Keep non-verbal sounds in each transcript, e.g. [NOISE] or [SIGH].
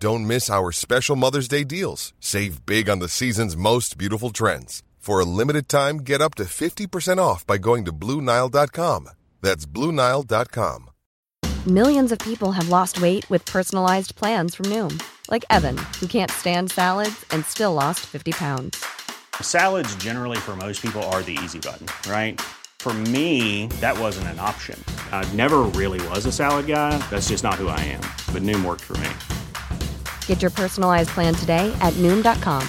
Don't miss our special Mother's Day deals. Save big on the season's most beautiful trends. For a limited time, get up to 50% off by going to BlueNile.com. That's BlueNile.com. Millions of people have lost weight with personalized plans from Noom, like Evan, who can't stand salads and still lost 50 pounds. Salads, generally, for most people, are the easy button, right? For me, that wasn't an option. I never really was a salad guy. That's just not who I am. But Noom worked for me. Get your personalized plan today at Noom.com.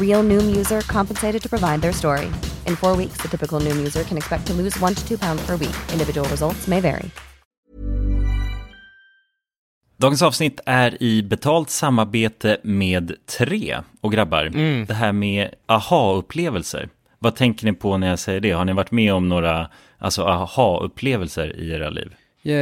Real Noom user compensated to provide their story. In four weeks, the typical Noom user can expect to lose one to two pounds per week. Individual results may vary. Dagens avsnitt är i betalt samarbete med Tre. Och grabbar, det här med aha-upplevelser. Vad tänker ni på när jag säger det? Har ni varit med om några alltså, aha-upplevelser i era liv? Eh,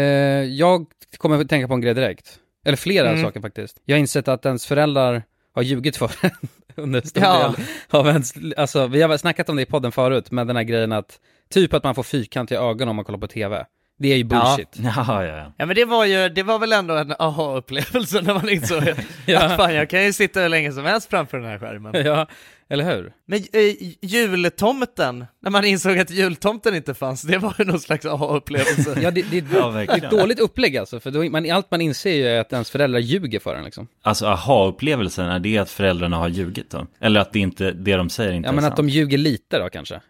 Jag kommer att tänka på en grej direkt. Eller flera saker faktiskt. Jag har insett att ens föräldrar har ljugit för [LAUGHS] en under stor Ja. del av ens, alltså vi har väl snackat om det i podden förut, men den här grejen att, typ att man får fyrkantiga ögon om man kollar på tv. Det är ju bullshit. [LAUGHS] Ja, ja, ja. Ja men det var ju, det var väl ändå en aha-upplevelse när man insåg [LAUGHS] Ja. att fan jag kan ju sitta hur länge som helst framför den här skärmen. Ja, eller hur? Men äh, jultomten, när man insåg att jultomten inte fanns, det var ju någon slags aha-upplevelse. Ja, det, det, Ja, det är ett dåligt upplägg alltså, för då, man, allt man inser ju är att ens föräldrar ljuger för en liksom. Alltså aha-upplevelsen, är det att föräldrarna har ljugit då? Eller att det inte, det de säger inte Ja är men sant? att de ljuger lite då kanske.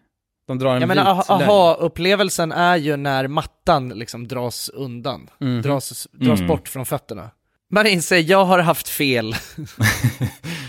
De drar en Jag menar, aha-upplevelsen är ju när mattan liksom dras undan, Mhm. dras, dras Mm. bort från fötterna. Man inser, jag har haft fel. [LAUGHS] [LAUGHS]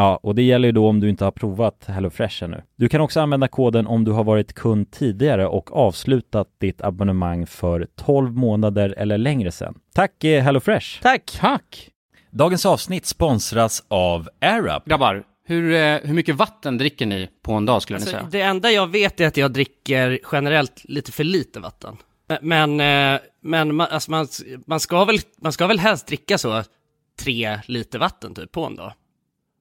Ja, och det gäller ju då om du inte har provat HelloFresh ännu. Du kan också använda koden om du har varit kund tidigare och avslutat ditt abonnemang för 12 månader eller längre sedan. Tack eh, HelloFresh! Tack! Tack! Dagens avsnitt sponsras av AirUp. Grabbar, hur, eh, hur mycket vatten dricker ni på en dag skulle ni Alltså, säga? det enda jag vet är att jag dricker generellt lite för lite vatten. Men, eh, men man, alltså man, man, ska väl, man ska väl helst dricka så tre liter vatten typ på en dag.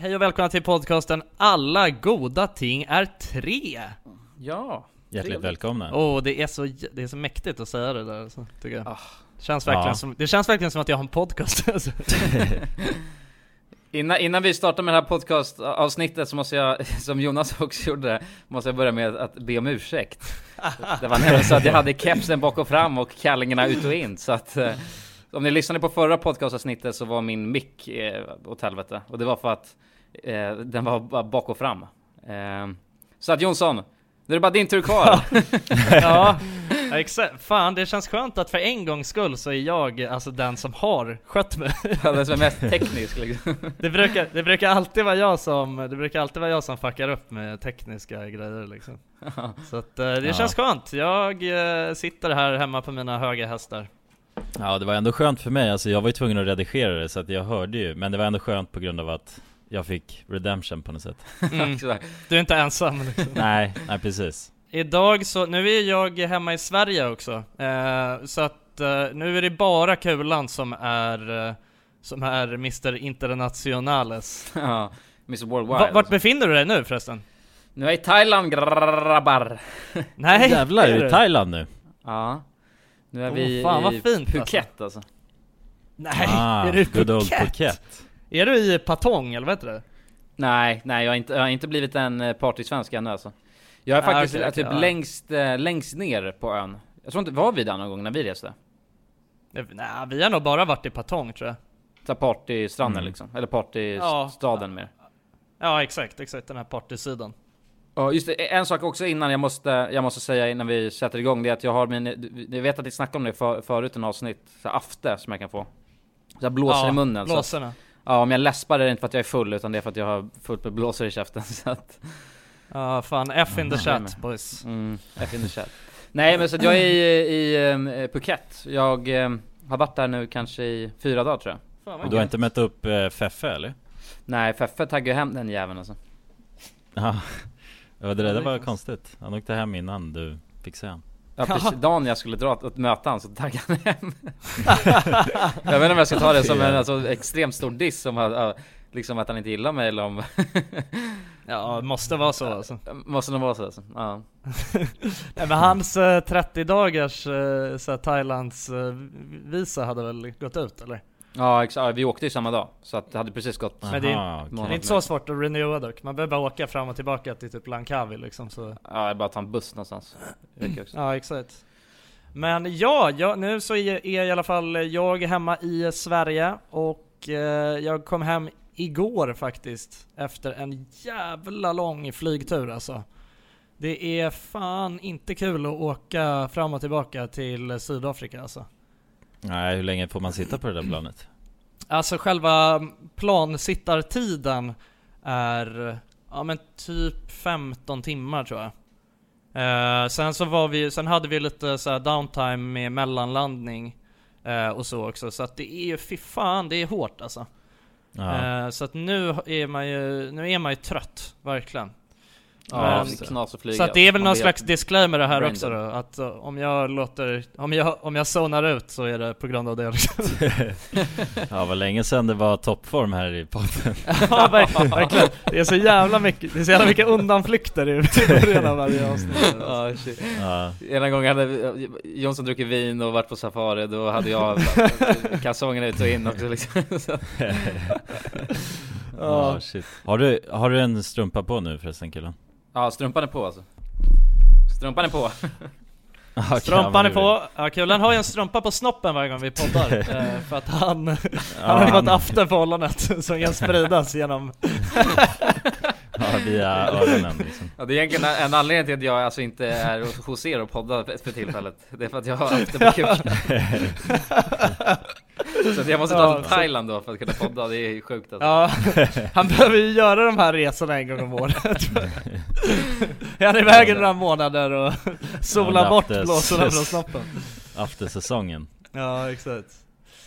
Hej och välkomna till podcasten Alla goda ting är tre. Ja. Hjärtligt välkomna. Åh, det är så, det är så mäktigt att säga det där, så, tycker jag. Ah. Känns verkligen Ja. som, det känns verkligen som att jag har en podcast. [LAUGHS] Alltså. [LAUGHS] Innan, innan vi startar med det här podcastavsnittet så måste jag, [LAUGHS] som Jonas också gjorde, måste jag börja med att be om ursäkt. Det var nämligen så att jag hade kepsen bak och fram och kallingarna ut och in. Så att eh, om ni lyssnade på förra podcastavsnittet så var min mick eh, åt helvete. Och det var för att eh, den var bara bak och fram. Eh, så att Jonsson, nu är det bara din tur kvar. [LAUGHS] ja, exakt. Fan, det känns skönt att för en gångs skull så är jag alltså den som har skött mig. [LAUGHS] Ja, den som är mest teknisk liksom. [LAUGHS] Det brukar, det brukar alltid vara jag som, det brukar alltid vara jag som fuckar upp med tekniska grejer liksom. Så att eh, det Ja. känns skönt. Jag eh, sitter här hemma på mina höga hästar. Ja, det var ändå skönt för mig. Alltså, jag var ju tvungen att redigera det så att jag hörde ju. Men det var ändå skönt på grund av att jag fick redemption på något sätt. Mm. [LAUGHS] Du är inte ensam liksom. nej, nej precis. Idag så, nu är jag hemma i Sverige också. Eh, så att eh, nu är det bara Kulan som är, eh, som är Mr Internationales. [LAUGHS] Ja, Mr Worldwide. Va, vart alltså. befinner du dig nu förresten? Nu är jag i Thailand grabbar. [LAUGHS] Nej, Jävlar, är är du i Thailand nu? Ja. Nu är Åh, vi fan, vad i fint, Phuket alltså. Nej, ah, är du i good old Phuket? Är du i Patong eller vad heter det? Nej, nej jag har inte, jag har inte blivit en eh, partysvensk ännu alltså. Jag är Ah, faktiskt okej, eh, typ ja. längst, eh, längst ner på ön. Jag tror inte, var vi där någon gång när vi reste? Nej, vi har nog bara varit i Patong tror jag. Så partystranden Mm. liksom, eller partystaden Ja. mer. Ja exakt, exakt den här partysidan. Ja just det, en sak också innan jag måste, jag måste säga innan vi sätter igång det är att jag har min, jag vet att ni snackade om det för, förut i en avsnitt, så afte som jag kan få. Så jag blåser ja, i munnen. Så att, Blåsorna. Ja om jag läspar är det inte för att jag är full utan det är för att jag har fullt med blåsor i käften [LAUGHS] så att Ja fan, F in the chat boys. Mm, F in the chat. Nej men så att jag är i, i um, Phuket. Jag um, har varit där nu kanske i fyra dagar tror jag. Fan, Och du har inte mött upp eh, Feffe eller? Nej Feffe taggar hem den jäveln alltså. Ja, [LAUGHS] det där var konstigt. Han åkte hem innan du fick se han. Ja precis, dagen jag skulle dra och möta han så taggade han hem. [LAUGHS] jag vet inte om jag ska ta det som en alltså, extremt stor diss som att, ja, liksom att han inte gillar mig eller om [LAUGHS] Ja, måste vara så alltså. Måste nog vara så alltså. Ja. [LAUGHS] Nej men hans eh, 30 dagars eh, så här, Thailands eh, visa hade väl gått ut eller? Ja exakt, vi åkte ju samma dag. Så att det hade precis gått. Men det är- okej. Det är inte så svårt att renewa dock, man behöver bara åka fram och tillbaka till typ Langkawi liksom så Ja, jag bara ta en buss någonstans. Det. [CLEARS THROAT] Ja exakt Men ja, ja nu så är, är i alla fall jag hemma i Sverige och eh, jag kom hem igår faktiskt efter en jävla lång flygtur alltså Det är fan inte kul att åka fram och tillbaka till Sydafrika alltså Nej, hur länge får man sitta på det där planet? Alltså själva plansittartiden är, ja men typ 15 timmar tror jag. Eh, sen så var vi, sen hade vi lite så här downtime med mellanlandning eh, och så också. Så att det är ju, fy fan, det är hårt alltså. Eh, så att nu är man ju, nu är man ju trött, verkligen. Ja, Men- knas flyga. Så att det är väl någon slags disclaimer det här Brain också då, att uh, om jag låter, om jag, om jag zonar ut så är det på grund av det liksom. [LAUGHS] [LAUGHS] ja, vad länge sedan det var toppform här i podden. [LAUGHS] ja ver- verkligen, det är så jävla mycket, det är så jävla mycket undanflykter i början av varje avsnitt. Ja, shit. Ja. Ena gången hade Jonsson druckit vin och varit på safari, då hade jag kalsongerna ut och in också liksom. Så- Ja, shit. Har du, har du en strumpa på nu förresten killen? Ja, strumpan är på alltså. Strumpan är på. [LAUGHS] Ja, Strumpan är på, ja Kulan har ju en strumpa på snoppen varje gång vi poddar [LAUGHS] eh, För att han, [LAUGHS] han har fått after ollonet som kan spridas genom Ja, via öronen liksom. Ja, det är egentligen en anledning till att jag alltså inte är hos er och poddar för för tillfället. Det är för att jag har haft det på kuken. Så jag måste ta Ja, till Thailand då för att kunna podda, det är sjukt alltså. Ja, [LAUGHS] han behöver ju göra de här resorna en gång om året. [LAUGHS] Han är iväg i några månader och [LAUGHS] solar Ja, bort after- blåsorna från snoppen. Aftersäsongen. Ja, exakt.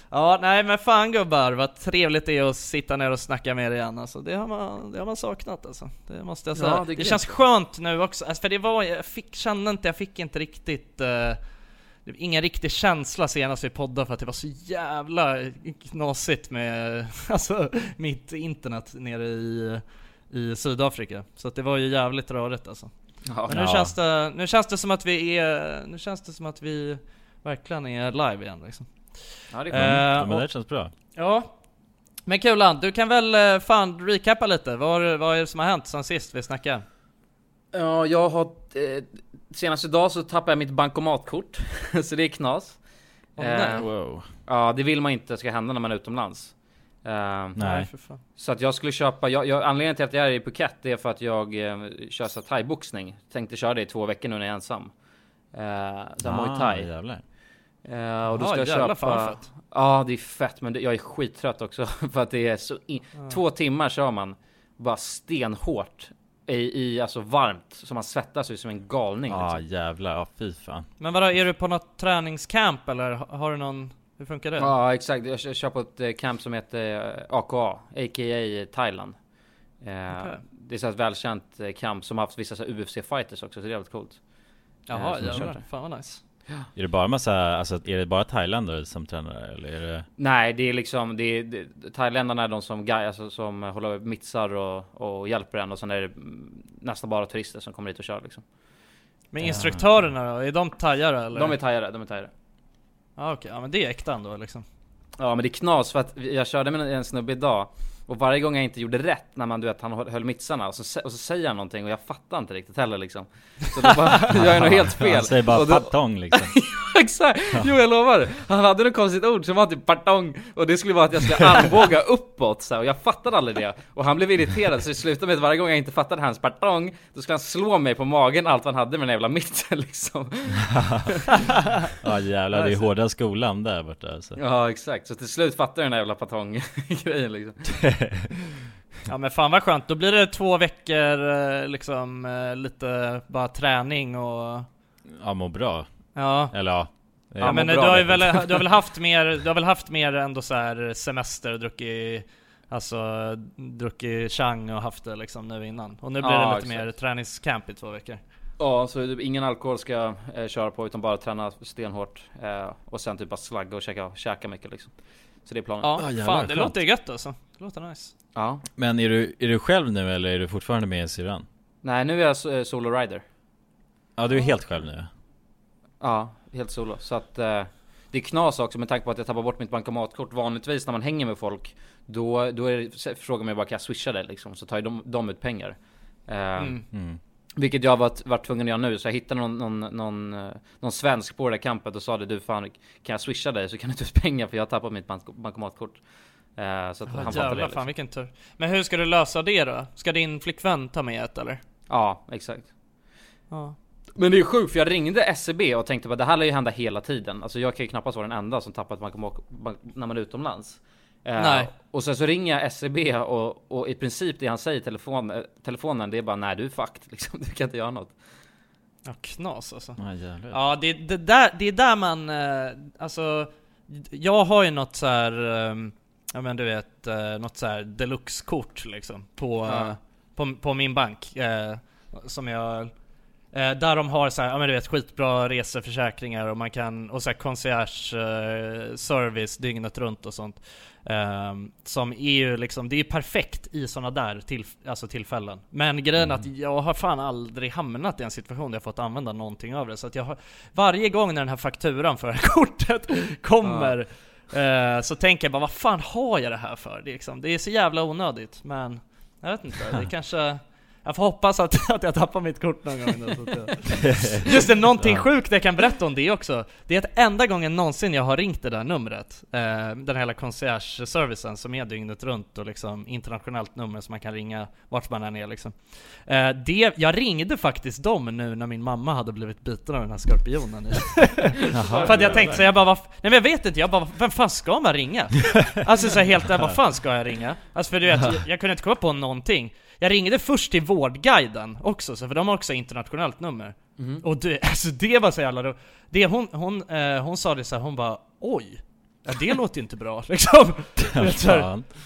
Ja, nej men fan gubbar, vad trevligt det är att sitta ner och snacka med er igen alltså. det, har man, det har man saknat alltså, det måste jag säga. Ja, det Det, känns skönt nu också, alltså, för det var, jag fick, kände inte, jag fick inte riktigt eh, det var ingen riktig känsla senast vi poddade för att det var så jävla knasigt med [LAUGHS] alltså, mitt internet nere i, i Sydafrika. Så att det var ju jävligt rörigt alltså. Ja, Men nu, Ja. känns det, nu känns det som att vi är, nu känns det som att vi verkligen är live igen liksom. ja det är skönt. Eh, men det känns bra. Ja. Men Kulan, du kan väl eh, fan recappa lite? Vad, vad är det som har hänt sen sist vi snackade? Ja, jag har... Eh, senast idag så tappade jag mitt bankomatkort, [LAUGHS] så det är knas. Åh, Eh. Wow. Ja, det vill man inte ska hända när man är utomlands. Eh, Nej. Så att jag skulle köpa, jag, jag, anledningen till att jag är i Phuket det är för att jag eh, kör så thaiboxning. Tänkte köra det i två veckor nu när jag är ensam. Eh, så här Muay thai. Ah, jävlar. Eh, och då Ja, ska jag jävlar, köpa... Ja, det är fett, men det, jag är skittrött också [LAUGHS] för att det är så... I, Två timmar kör man bara stenhårt i, i alltså varmt, så man svettas ju som en galning. Ja, liksom. jävlar. Ja, fy fan. Men vadå, är du på något träningscamp eller har du någon, hur funkar det? Ja, exakt. Jag kör, kör på ett eh, camp som heter eh, AKA, a.k.a. Thailand. Eh. Det är så ett välkänt eh, camp som har haft vissa UFC-fighters också, så det är jävligt coolt. Jaha, kört jävlar. Fan vad nice. Är det bara massa, alltså är det bara thailändare som tränar eller är det? Nej, det är liksom, det är, det, thailändarna är de som, alltså, som håller mitsar och, och hjälper en och sen är det nästan bara turister som kommer hit och kör liksom. Men instruktörerna då, är de thaiare eller? De är thaiare, de är thaiare. Ja okej, ja men det är äkta ändå liksom. Ja men det är knas för att jag körde med en snubbe idag och varje gång jag inte gjorde rätt när man du vet han höll mitsarna och så, och så säger han någonting och jag fattar inte riktigt heller liksom. Så då bara, [LAUGHS] jag är nog helt fel. Han säger bara Och då- patong liksom. [LAUGHS] Exakt! Jo jag lovar! Han hade något konstigt ord som var typ partong och det skulle vara att jag skulle [LAUGHS] armbåga uppåt så här, och jag fattade aldrig det. Och han blev irriterad så det slutade med att varje gång jag inte fattade hans partong då skulle han slå mig på magen allt han hade med den jävla mitten [LAUGHS] liksom. [LAUGHS] Ja jävlar, det är hårda skolan där borta alltså. Ja exakt, så till slut fattade jag den där jävla patong-grejen liksom. Ja men fan vad skönt, då blir det två veckor eh, liksom eh, lite bara träning och Ja, må bra. Ja, Eller ja. ja men du har ju väl, du har väl haft [LAUGHS] mer, du har väl haft mer ändå så här semester och druckit Alltså druckit chang och haft det liksom nu innan. Och nu blir Ja, det lite exakt. mer träningscamp i två veckor. Ja, så typ ingen alkohol ska jag eh, köra på utan bara träna stenhårt eh, Och sen typ bara slagga och käka, käka mycket liksom. Så det är planen. Ja, Ja, jävlar, fan det skönt. låter gött alltså. Det låter nice. Ja. Men är du, är du själv nu eller är du fortfarande med i syrran? Nej nu är jag eh, solo rider. Ja, du är helt själv nu Ja, helt solo. Så att eh, det är knas också med tanke på att jag tappar bort mitt bankomatkort. Vanligtvis när man hänger med folk, då, då är det, frågar man ju bara kan jag swisha det liksom? Så tar ju de, de ut pengar. Eh, mm. mm. Vilket jag har varit, varit tvungen att göra nu. Så jag hittade någon, någon, någon, eh, någon svensk på det där campet och sa det du fan kan jag swisha dig så kan du ta ut pengar för jag har tappat mitt bank, bankomatkort. Eh, så att Ja, han fattar det Jävlar liksom. fan vilken tur Men hur ska du lösa det då? Ska din flickvän ta med ett eller? Ja, exakt. Ja Men det är sjukt för jag ringde SEB och tänkte att det här lär ju hända hela tiden. Alltså jag kan ju knappast vara den enda som tappat bankomat bank, när man är utomlands. Eh, Nej. Och sen så ringer jag SEB och, och i princip det han säger i telefon, eh, telefonen det är bara nej du är fucked [LAUGHS] liksom, du kan inte göra något. Ja, knas alltså. Ja, jävlar. Ja, det, det, där, det är där man, eh, alltså, jag har ju något så här, eh, ja men du vet, något så här deluxe-kort liksom på, Ja. eh, på, på min bank. Som jag, eh, där de har så här, ja men du vet skitbra reseförsäkringar och man kan, och så här concierge eh, service dygnet runt och sånt. Eh, som är ju liksom, det är perfekt i sådana där till, alltså tillfällen. Men grejen är att jag har fan aldrig hamnat i en situation där jag fått använda någonting av det. Så att jag har, varje gång när den här fakturan för [LAUGHS] kortet kommer eh, så tänker jag bara vad fan har jag det här för? Det är, liksom, det är så jävla onödigt. Men jag vet inte, det [LAUGHS] kanske jag får hoppas att, [LAUGHS] att jag tappar mitt kort någon gång då, så jag... [LAUGHS] Just det, någonting sjukt jag kan berätta om det också. Det är att enda gången någonsin jag har ringt det där numret eh, Den här hela concierge-servicen som är dygnet runt och liksom internationellt nummer som man kan ringa vart man än är liksom. Eh, det, Jag ringde faktiskt dem nu när min mamma hade blivit biten av den här skorpionen [LAUGHS] För att jag tänkte så jag bara, nej men jag vet inte, jag bara, vem fan ska man ringa? Alltså så här helt där, vad fan ska jag ringa? Alltså för du vet, jag, jag kunde inte komma på någonting Jag ringde först till Vårdguiden också, så för de har också internationellt nummer. Och det, [LAUGHS] alltså det var så jävla ro- det hon, hon, eh, hon sa det så här, hon bara oj Ja det låter ju inte bra [LAUGHS] liksom. [LAUGHS]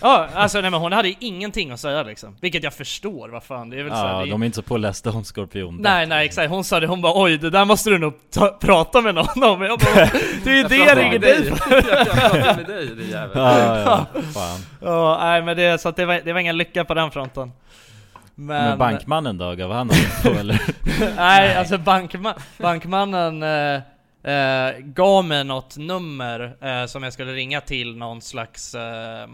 Ja, alltså nej men hon hade ingenting att säga liksom. Vilket jag förstår, vad fan, det är väl så här, Ja, det de är inte så pålästa om skorpion. Nej nej exakt, hon sa det, hon bara oj det där måste du nog ta, prata med någon om. Jag bara, det är ju det jag ringer dig. Jag med dig din jävel. Ja, ja, fan. Ja, nej men det, så att det var, det var ingen lycka på den fronten Men, Men bankmannen då, gav han något på eller? [LAUGHS] Nej, alltså bankma, bankmannen eh, eh, gav mig något nummer eh, som jag skulle ringa till någon slags eh,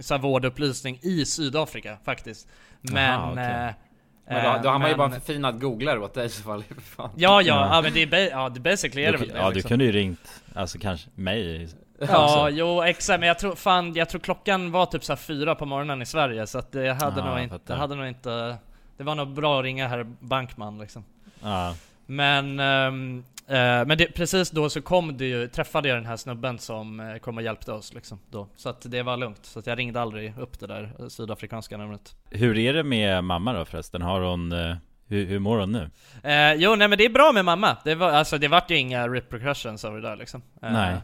så här vårdupplysning i Sydafrika faktiskt Men... Aha, okej. eh, Men då, då har man ju bara förfinad googlare åt dig i så fall. [LAUGHS] Ja, ja, Ja. men det är, ja, det basically är det Du, väl det, ja, du liksom. kunde ju ringt, alltså kanske mig. Ja, Alltså. jo exakt, men jag tror fan, jag tror klockan var typ så fyra på morgonen i Sverige så att det hade Ja, nog inte, det hade nog inte Det var nog bra att ringa herr Bankman liksom Ja, Men, eh, men det, precis då så kom det ju, träffade jag den här snubben som eh, kom och hjälpte oss liksom då. Så att det var lugnt, så att jag ringde aldrig upp det där sydafrikanska numret Hur är det med mamma då förresten? Har hon, eh, hur, hur mår hon nu? eh, Jo nej men det är bra med mamma, det var, alltså det vart ju inga repercussions av det där liksom Eh, Nej.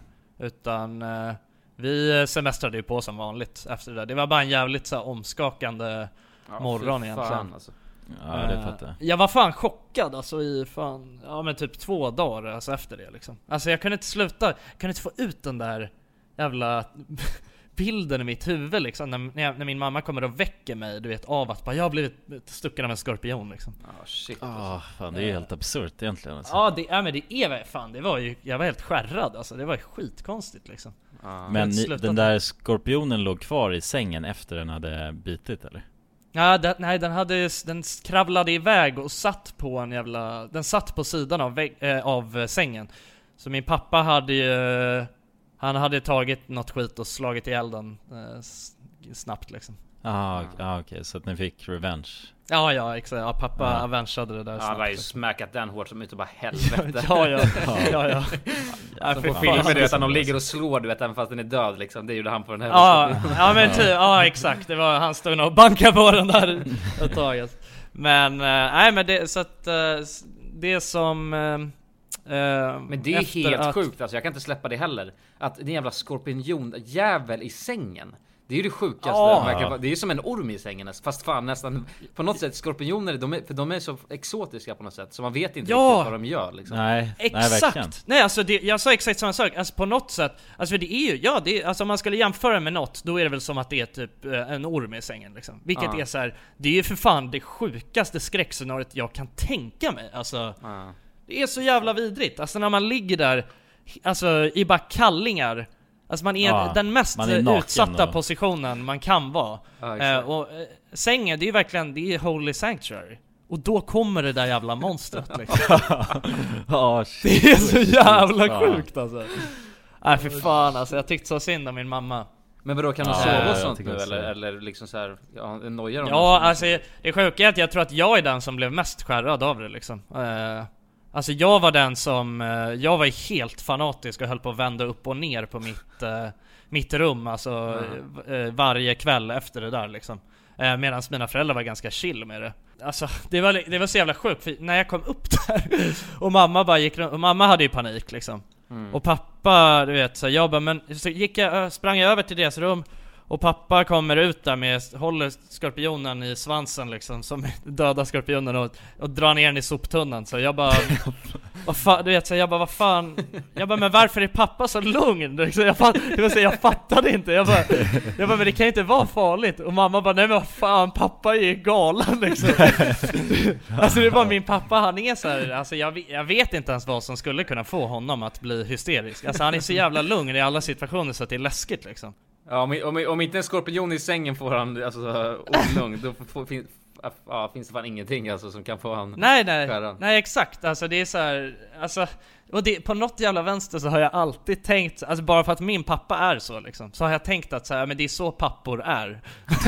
Utan eh, vi semestrade ju på som vanligt efter det där, det var bara en jävligt så här, omskakande Ja, morgon fy egentligen fan, alltså. Ja, det Eh, fattar jag. Jag var fan chockad alltså i fan, ja men typ två dagar alltså efter det liksom Alltså jag kunde inte sluta, jag kunde inte få ut den där jävla bilden i mitt huvud liksom när, när, jag, när min mamma kommer och väcker mig du vet av att bara, jag har blivit stucken av en skorpion liksom Ja, shit. Ja, fan det är ju helt absurt egentligen alltså. Ja det, ja, men det är fan, det var ju, jag var helt skärrad alltså, det var ju skitkonstigt liksom Ja. Men ni, den där skorpionen låg kvar i sängen efter den hade bitit eller? Ja, den, nej den hade, den kravlade iväg och satt på en jävla, den satt på sidan av, vägg, eh, av sängen Så min pappa hade ju, han hade tagit något skit och slagit ihjäl den eh, snabbt liksom Ah, ok- ah, okej, så att ni fick revenge? Ja ja exakt, ja, pappa Ja. avengeade det där Ja, snabbt han har ju liksom. smackat den hårt som utav bara [LAUGHS] helvete. Ja ja, ja ja ja, [LAUGHS] för på fan. filmer du vet, att de ligger och slår du vet, även fast den är död liksom. Det gjorde han på den här. Ja, ja men typ, ja exakt, det var han stod och bankade på den där ett tag alltså. Men, eh, nej men det, så att eh, det som... eh, Men det är helt att- sjukt alltså, jag kan inte släppa det heller. Att det är en jävla skorpion jävel i sängen. Det är ju det sjukaste. Kan- Det är ju som en orm i sängen fast fan nästan på något sätt skorpioner, de är, för de är så exotiska på något sätt så man vet inte Ja. riktigt vad de gör liksom. Nej, nej. Exakt! Nej alltså det, jag sa exakt samma sak, alltså på något sätt, alltså det är ju, ja det är, alltså om man skulle jämföra med något, då är det väl som att det är typ eh, en orm i sängen liksom. Vilket Ja. är så här, det är ju för fan det sjukaste skräckscenariot jag kan tänka mig, alltså Ja. Det är så jävla vidrigt, alltså när man ligger där, alltså i bara kallingar. Alltså man är Ja, den mest är utsatta och- positionen man kan vara. Ja, eh. Och eh, sängen, det är ju verkligen, det är holy sanctuary. Och då kommer det där jävla monstret [LAUGHS] liksom. Ja, Det är så jävla Ja. sjukt alltså. Nej för fan alltså, jag tyckte så synd om min mamma. Men vadå, kan de Ja, sova och sånt nu eller, eller liksom så här, ja, nojar de Ja alltså det sjuka är att jag tror att jag är den som blev mest skärrad av det liksom. Eh, Alltså jag var den som, eh, jag var helt fanatisk och höll på att vända upp och ner på mitt, [LAUGHS] eh, mitt rum alltså eh, varje kväll efter det där liksom. Medan mina föräldrar var ganska chill med det. Alltså det var, det var så jävla sjukt, för när jag kom upp där [LAUGHS] och mamma bara gick runt, och mamma hade ju panik liksom. Och pappa, du vet, så jag bara, men så gick jag, sprang jag över till deras rum och pappa kommer ut där med, håller skorpionen i svansen liksom, som [LAUGHS] döda skorpionen och, och drar ner den i soptunnan. Så jag bara [LAUGHS] Vad fan, du vet så jag bara vad fan? Jag bara men varför är pappa så lugn? [LAUGHS] Liksom, jag, fatt, jag, jag fattade inte, jag bara, jag bara men det kan ju inte vara farligt. Och mamma bara nej men vad fan pappa är ju galen liksom. Alltså det bara min pappa, han är så här, alltså jag, jag vet inte ens vad som skulle kunna få honom att bli hysterisk. Alltså han är så jävla lugn i alla situationer så att det är läskigt liksom Ja, om, om, om inte en skorpion i sängen får han alltså olugn, då får, fin, ja, finns det fan ingenting alltså som kan få han Nej nej, skära. nej exakt, alltså det är så här, alltså och det, på något jävla vänster så har jag alltid tänkt, alltså bara för att min pappa är så liksom, så har jag tänkt att så här, men det är så pappor är.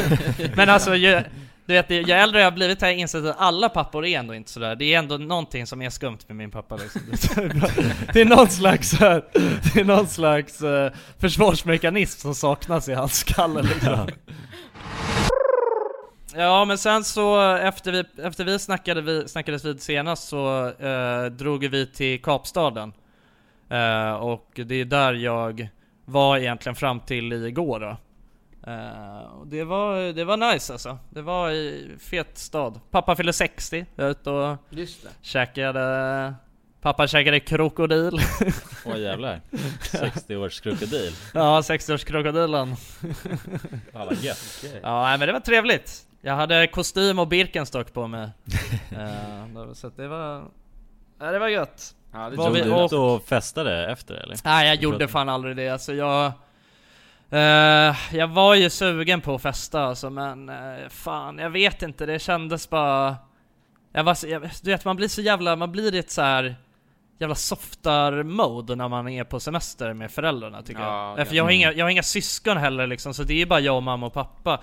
[LAUGHS] men alltså, ju, du vet, ju äldre jag har blivit har jag insett att alla pappor är ändå inte sådär, det är ändå någonting som är skumt med min pappa liksom. Det är någon slags, det är någon slags uh, försvarsmekanism som saknas i hans skalle liksom. Ja men sen så efter vi, efter vi snackade vi, snackades vid senast så eh, drog vi till Kapstaden. Eh, och det är där jag var egentligen fram till igår då. Och det var, det var nice alltså. Det var i fet stad. Pappa fyllde 60, jag var ute och Just det. käkade Pappa käkade krokodil. Åh jävlar. 60 års krokodil. ja, 60-årskrokodilen. Ja, vad gött. Ja, nej, men det var trevligt. Jag hade kostym och Birkenstock på mig. Eh, så det var... Ja, det var gött. Ja, det Var vi- du och- och festade efter eller? Nej, jag gjorde fan aldrig det. Alltså jag... eh, jag var ju sugen på att festa alltså, men eh, fan, jag vet inte. Det kändes bara... Jag var så, jag, du vet, man blir så jävla... Man blir i ett så här jävla softar-mode när man är på semester med föräldrarna tycker Ja, jag. ja. För jag har, inga, jag har inga syskon heller liksom, så det är bara jag, mamma och pappa.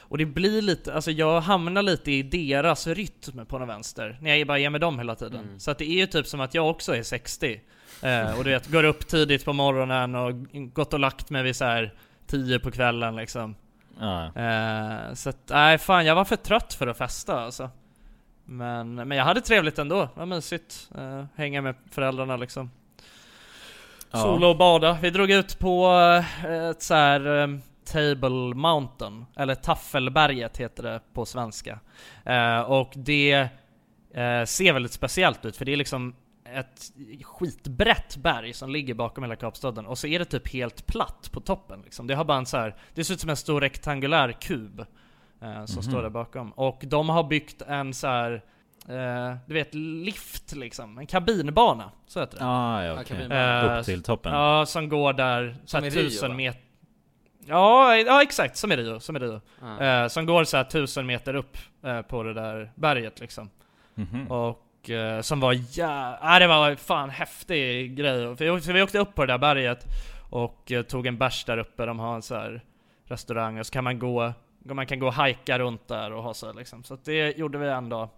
Och det blir lite, alltså jag hamnar lite i deras rytm på något vänster, när jag bara är med dem hela tiden. Så att det är ju typ som att jag också är 60. Eh, och du vet, går upp tidigt på morgonen och gått och lagt mig vid så här 10 på kvällen liksom. Ja. Eh, så att, nej fan jag var för trött för att festa alltså. Men, men jag hade trevligt ändå, det var mysigt. Eh, hänga med föräldrarna liksom. Ja. Sola och bada. Vi drog ut på eh, ett så här eh, Table Mountain, eller Taffelberget heter det på svenska. Eh, och det eh, ser väldigt speciellt ut för det är liksom ett skitbrett berg som ligger bakom hela Kapstaden och så är det typ helt platt på toppen liksom. Det har bara en så här, det ser ut som en stor rektangulär kub eh, som står där bakom. Och de har byggt en så här eh, du vet lift liksom, en kabinbana, så heter det. Ah, ja, kan Eh, Upp till toppen. Ja, som går där så här tusen meter Ja, ja exakt, som i Rio, som i Rio. Ja. Eh, som går så här tusen meter upp eh, på det där berget liksom. Mhm. Och eh, som var ja, ah, det var fan häftig grej. För vi, åkte- upp på det där berget och eh, tog en bärs där uppe, de har en så här restaurang och så kan man gå, man kan gå och hajka runt där och ha så liksom. Så det gjorde vi en dag.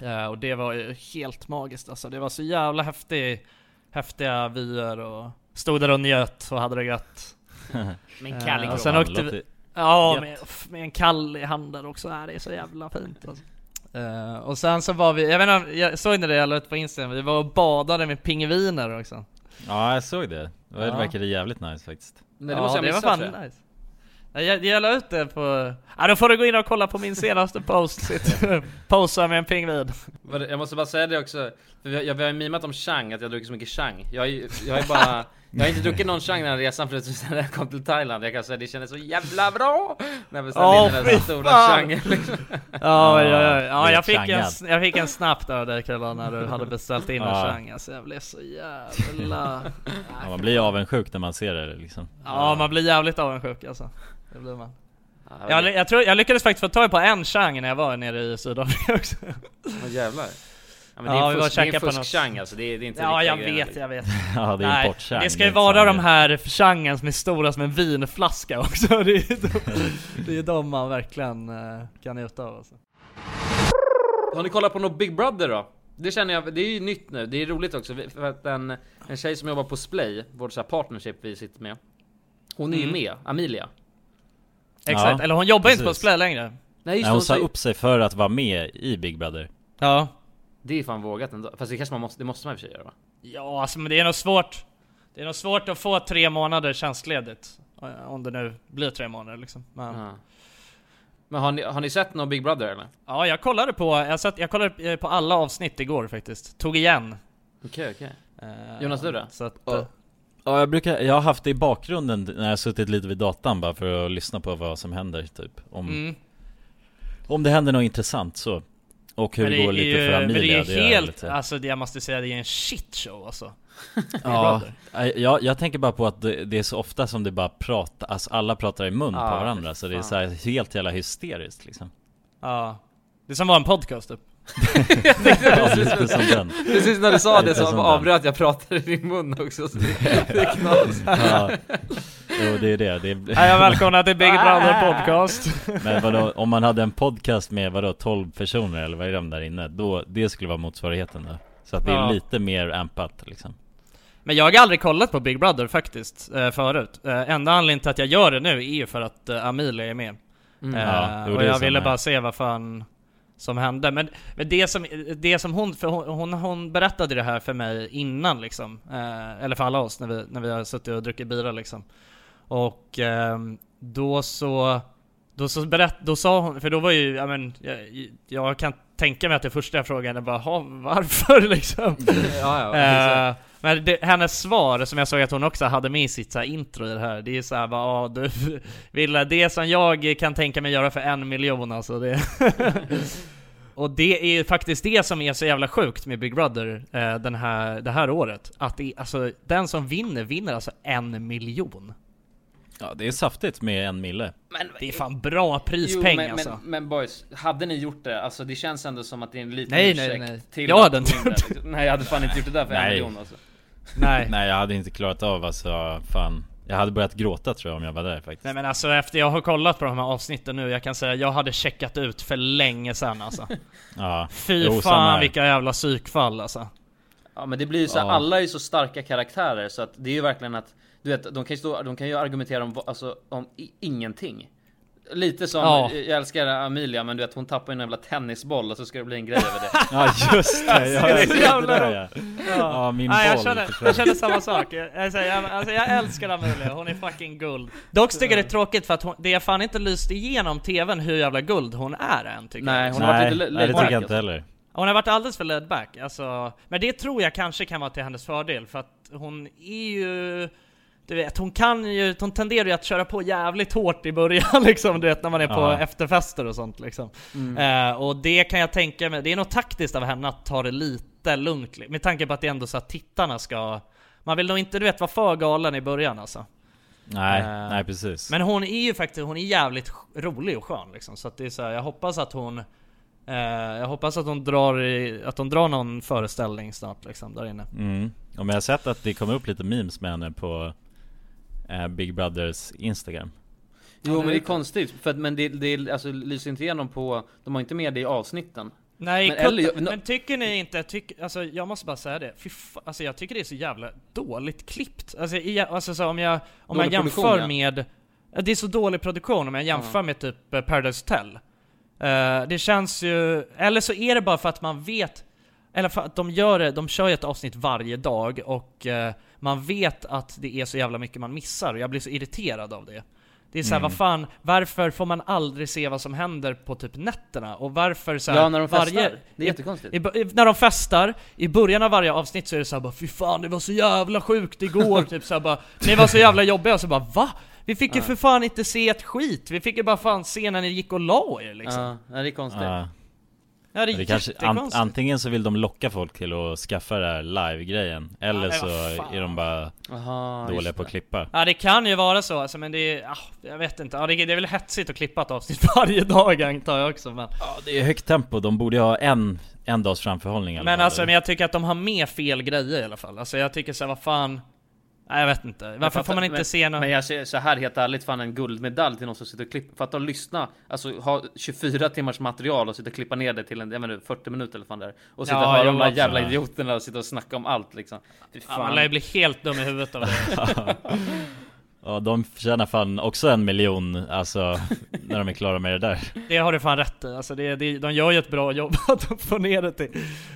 Eh, och det var ju helt magiskt alltså. Det var så jävla häftig, häftiga vyer och stod där och njöt och hade det gött. [LAUGHS] Med en kall i Ja, med, med en kall i handen också. Ja, det är så jävla fint alltså. Eh, och sen så var vi, jag vet inte, jag såg ni det jag la ut på Instagram? Vi var och badade med pingviner också. Ja, jag såg det. Det Ja. verkade jävligt nice faktiskt. Nej, det ja, måste jag det var missa fan tror jag. nice. Ja, Jag, jag la ut det på... Ja, då får du gå in och kolla på min senaste post. Sitt- [LAUGHS] Posa med en pingvin. Jag måste bara säga det också, vi har, jag, vi har ju mimat om Chang, att jag druckit så mycket Chang. Jag jag har ju bara, jag har inte druckit någon Chang den här resan förutom när jag kom till Thailand. Jag kan säga det kändes så jävla bra! När jag beställde Åh, in den där stora fan! Chang liksom. Ja, ja, ja. ja jag, fick en, jag fick en snap där av dig Krillan när du hade beställt in en chang. Alltså jag blev så jävla... Ja, man blir ju avundsjuk när man ser det liksom. Ja, man blir jävligt avundsjuk alltså. Det blir man. Ja, Jag, jag, tror, jag lyckades faktiskt få tag på en chang när jag var nere i Sydafrika också. Åh, jävlar. Ja, men det Ja, är vi var fusk, det är en på fusk något- Chang alltså, det är, det är inte Ja, riktiga jag grejer, vet, liksom. jag vet. [LAUGHS] Ja, det är Nej, det ska ju vara de här changen som är stora som en vinflaska [LAUGHS] också. Det är ju de, det är de man verkligen eh, kan njuta av alltså. Har ni kollat på något Big Brother då? Det känner jag, det är ju nytt nu, det är roligt också för att en, en tjej som jobbar på Splay, vårt så här partnership vi sitter med Hon är ju Mm. med, Amelia. Exakt, Ja, eller hon jobbar inte på precis. Splay längre. Nej just Nej, hon hon sa upp sig för att vara med i Big Brother. Ja. Det är fan vågat ändå. Fast det kanske man måste, det måste man i och för sig göra va? Ja, alltså men det är nog svårt. Det är nog svårt att få tre månader tjänstledigt. eh, Om det nu blir tre månader liksom. Men, ja. Ja. Men har ni, har ni sett någon Big Brother eller? jag kollade på, jag, satt, jag kollade eh, på alla avsnitt igår faktiskt. Tog igen. Okej okej. Eh, Jonas, du då? Så att, Ja. eh, Ja, jag brukar, jag har haft det i bakgrunden när jag har suttit lite vid datan bara för att lyssna på vad som händer typ. Om, mm. om det händer något intressant så. Och hur Men det går är lite ju- för Men det Amelia. är det är helt, lite... alltså det jag måste säga, det är en shitshow alltså. [LAUGHS] Ja, Brother. jag, jag tänker bara på att det, det är så ofta som det bara pratar, alltså alla pratar i mun Ja, på varandra så det är fan. så här helt jävla hysteriskt liksom. Ja. Det är som var en podcast typ. [LAUGHS] Ja, den. Precis när du sa det så avbröt jag pratade i din mun också så det, det är knas. Jo, det är det. det är... Hej och välkomna till Big Brother [LAUGHS] podcast. Men vadå, om man hade en podcast med vadå, 12 personer eller vad är de där inne? Då, det skulle vara motsvarigheten då. Så att det är Ja. lite mer ampat liksom. Men jag har aldrig kollat på Big Brother faktiskt, eh, förut. Eh, enda anledningen till att jag gör det nu är ju för att eh, Amelia är med. Mm. Eh, Ja, och jag ville bara se vad fan som hände. Men, men det, som, det som hon, för hon, hon, hon berättade det här för mig innan liksom. Eh, eller för alla oss när vi, när vi har suttit och druckit bira liksom. Och ehm, då så då, så berätt, då sa hon, för då var ju, ja men, jag, jag kan tänka mig att det första jag frågade var "Ha, varför [LAUGHS] liksom? Ja, ja. Eh, men det, hennes svar, som jag såg att hon också hade med i sitt så intro i det här, det är såhär bara ah, du, Villa, det som jag kan tänka mig göra för en miljon alltså det [LAUGHS] Och det är ju faktiskt det som är så jävla sjukt med Big Brother eh, den här, det här året. Att det, alltså, den som vinner, vinner alltså en miljon. Ja, det är saftigt med en mille. Men, Det är fan bra jo, prispeng men, alltså. men, men boys, hade ni gjort det? Alltså det känns ändå som att det är en liten Nej, nej, ursäkt nej. till Jag hade inte gjort det. liksom. Nej jag hade fan inte gjort det där för en Nej. miljon alltså. Nej. [LAUGHS] Nej, jag hade inte klarat av alltså, fan. Jag hade börjat gråta tror jag om jag var där faktiskt. Nej men alltså efter jag har kollat på de här avsnitten nu, jag kan säga jag hade checkat ut för länge sedan alltså. [LAUGHS] Ja. Fy Jo, fan vilka jävla psykfall alltså. Ja men det blir ju så Ja. alla är ju så starka karaktärer så att det är ju verkligen att Du vet, de kan ju, stå, de kan ju argumentera om, alltså, om i, ingenting Lite som, Ja. jag älskar Amelia men du vet hon tappar en jävla tennisboll och så ska det bli en grej över det [LAUGHS] Ja just det, [LAUGHS] jag Det så sett jävla det där ja. Ja, min Nej, jag, boll. känner, jag känner samma sak. Jag, jag, säger, jag, alltså, jag älskar Amelia, hon är fucking guld. Dock tycker jag det är tråkigt för att hon, det har fan inte lyst igenom tvn hur jävla guld hon är än tycker Nej, jag. hon har varit Nej, lite nej det tycker jag inte heller. Hon har varit alldeles för laid back, alltså, men det tror jag kanske kan vara till hennes fördel för att hon är ju du vet, hon kan ju, hon tenderar ju att köra på jävligt hårt i början [LAUGHS] liksom, du vet när man är på Ja. efterfester och sånt liksom. Eh, och det kan jag tänka mig, det är nog taktiskt av henne att ta det lite lugnt, med tanke på att det är ändå så att tittarna ska Man vill nog inte du vet vara för galen i början alltså. Nej, Eh, nej precis. Men hon är ju faktiskt, hon är jävligt rolig och skön liksom, så att det är så här, jag hoppas att hon eh, Jag hoppas att hon drar i, att hon drar någon föreställning snart liksom där inne. Mm. Och men jag har sett att det kommer upp lite memes med henne på eh, Big Brothers Instagram. Jo men det är konstigt, för att, men det, det alltså, lyser inte igenom på, de har inte med det i avsnitten Nej, Men eller- jag- men tycker ni inte, tyck, alltså jag måste bara säga det, Fy fa, alltså jag tycker det är så jävla dåligt klippt. Alltså, i, alltså så om jag, om jag jämför ja. med, det är så dålig produktion om jag jämför med typ eh, Paradise Hotel. Eh, det känns ju, eller så är det bara för att man vet, eller för att de gör det, de kör ju ett avsnitt varje dag och eh, man vet att det är så jävla mycket man missar och jag blir så irriterad av det. Det är såhär, vad fan, varför får man aldrig se vad som händer på typ nätterna? Och varför såhär, Ja när de festar, det är i- jättekonstigt. I, i, när de festar, i början av varje avsnitt så är det såhär bara Fy fan det var så jävla sjukt igår, [LAUGHS] typ såhär bara Ni var så jävla jobbiga, och så bara va? Vi fick ju för fan inte se ett skit, vi fick ju bara fan se när ni gick och la er liksom. Ja, det är konstigt. Ja. Ja det är Det kanske, an, antingen så vill de locka folk till att skaffa det här live-grejen Eller men så är de bara Aha, dåliga på att klippa. Ja det kan ju vara så alltså, men det är, ah, jag vet inte, ja, det, det är väl hetsigt att klippa ett avsnitt [LAUGHS] varje dag antar jag också men Ja det är högt tempo, de borde ju ha en, en dags framförhållning i alla Men fall. alltså men jag tycker att de har med fel grejer i alla fall, alltså jag tycker såhär vad fan Nej jag vet inte, varför Jag får fattar- man inte men, se någon Men jag säger så här helt ärligt, fan en guldmedalj till någon som sitter och klipper. Fatta att lyssna, alltså ha 24 timmars material och sitta och klippa ner det till en, jag menar 40 minuter eller fan där. Och sitta Ja, och höra de absolut. jävla idioterna och sitta och snacka om allt liksom. Fy ja, Man lär ju bli helt dum i huvudet av det [LAUGHS] [LAUGHS] Ja, de förtjänar fan också en miljon, alltså, [LAUGHS] när de är klara med det där. Det har du fan rätt i, alltså det, det, de gör ju ett bra jobb [LAUGHS] att få ner det till,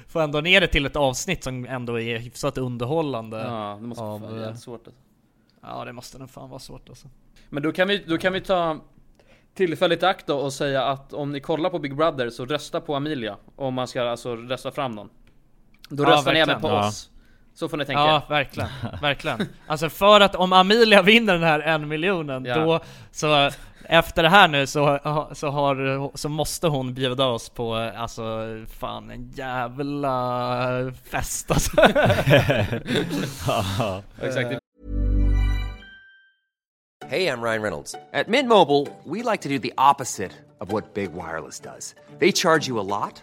få ändå ner det till ett avsnitt som ändå är hyfsat underhållande. Ja, det måste av, vara eh, svårt alltså. Ja det måste nog fan vara svårt alltså. Men då kan vi, då kan vi ta tillfället i akt då och säga att om ni kollar på Big Brother så rösta på Amelia om man ska alltså rösta fram någon. Då Ja, röstar ni verkligen. även på Ja. oss. Så får ni tänka. Ja, verkligen, verkligen. Alltså för att om Amelia vinner den här en miljonen, Ja. då så efter det här nu så, så har, så måste hon bjuda oss på, alltså fan en jävla fest alltså. [LAUGHS] Ja. Exakt. Hey, I'm Ryan Reynolds. At Mint Mobile, we like to do the opposite of what Big Wireless does. They charge you a lot,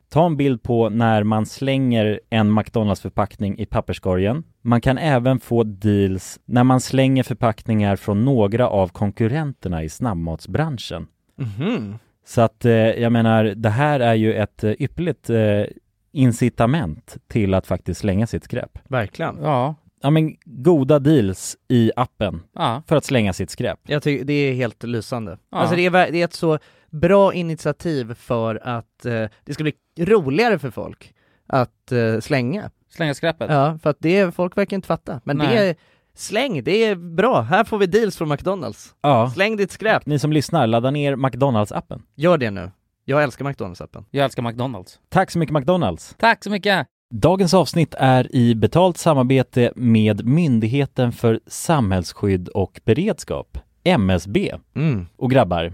ta en bild på när man slänger en McDonalds-förpackning i papperskorgen. Man kan även få deals när man slänger förpackningar från några av konkurrenterna i snabbmatsbranschen. Mhm. Så att eh, jag menar, det här är ju ett eh, ypperligt eh, incitament till att faktiskt slänga sitt skräp. Verkligen. Ja. Ja men goda deals i appen Ja. för att slänga sitt skräp. Jag tycker det är helt lysande. Ja. Alltså det är, det är ett så bra initiativ för att eh, det ska bli roligare för folk att eh, slänga. Slänga skräpet. Ja, för att det är, folk verkar inte fatta. Men det Nej. är, släng, det är bra. Här får vi deals från McDonalds. Ja. Släng ditt skräp. Ni som lyssnar, ladda ner McDonalds-appen. Gör det nu. Jag älskar McDonalds-appen. Jag älskar McDonalds. Tack så mycket McDonalds! Tack så mycket! Dagens avsnitt är i betalt samarbete med Myndigheten för samhällsskydd och beredskap, MSB. Mm. Och grabbar,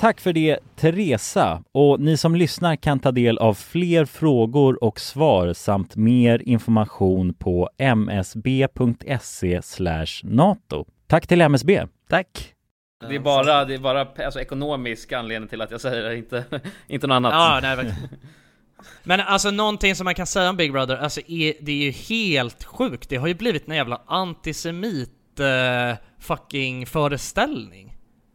Tack för det Teresa och ni som lyssnar kan ta del av fler frågor och svar samt mer information på msb.se nato. Tack till MSB. Tack. Det är bara, det är bara alltså, ekonomisk anledning till att jag säger det, inte, [LAUGHS] inte något annat. Ja, nej, verkligen. Men alltså någonting som man kan säga om Big Brother, alltså är, det är ju helt sjukt. Det har ju blivit en jävla antisemit eh, fucking föreställning.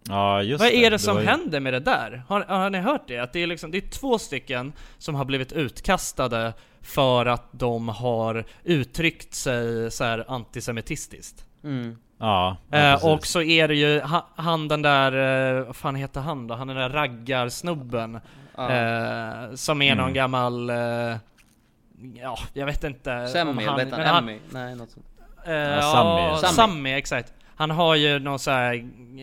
Ja, just Vad är det det som ju- händer med det där? Har, har ni hört det? Att det är liksom, det är två stycken som har blivit utkastade för att de har uttryckt sig så här antisemitistiskt. Mm. Ja, ja Eh, och så är det ju ha, han den där, eh, vad fan heter han då? Han den där raggarsnubben. Ja. Eh, som är någon Mm. gammal, eh, ja jag vet inte. Eller vet han, Emmy? Nej, något sånt. Eh, Ja, ja, Sammy. Sammy. Sammy. exakt. Han har ju någon så här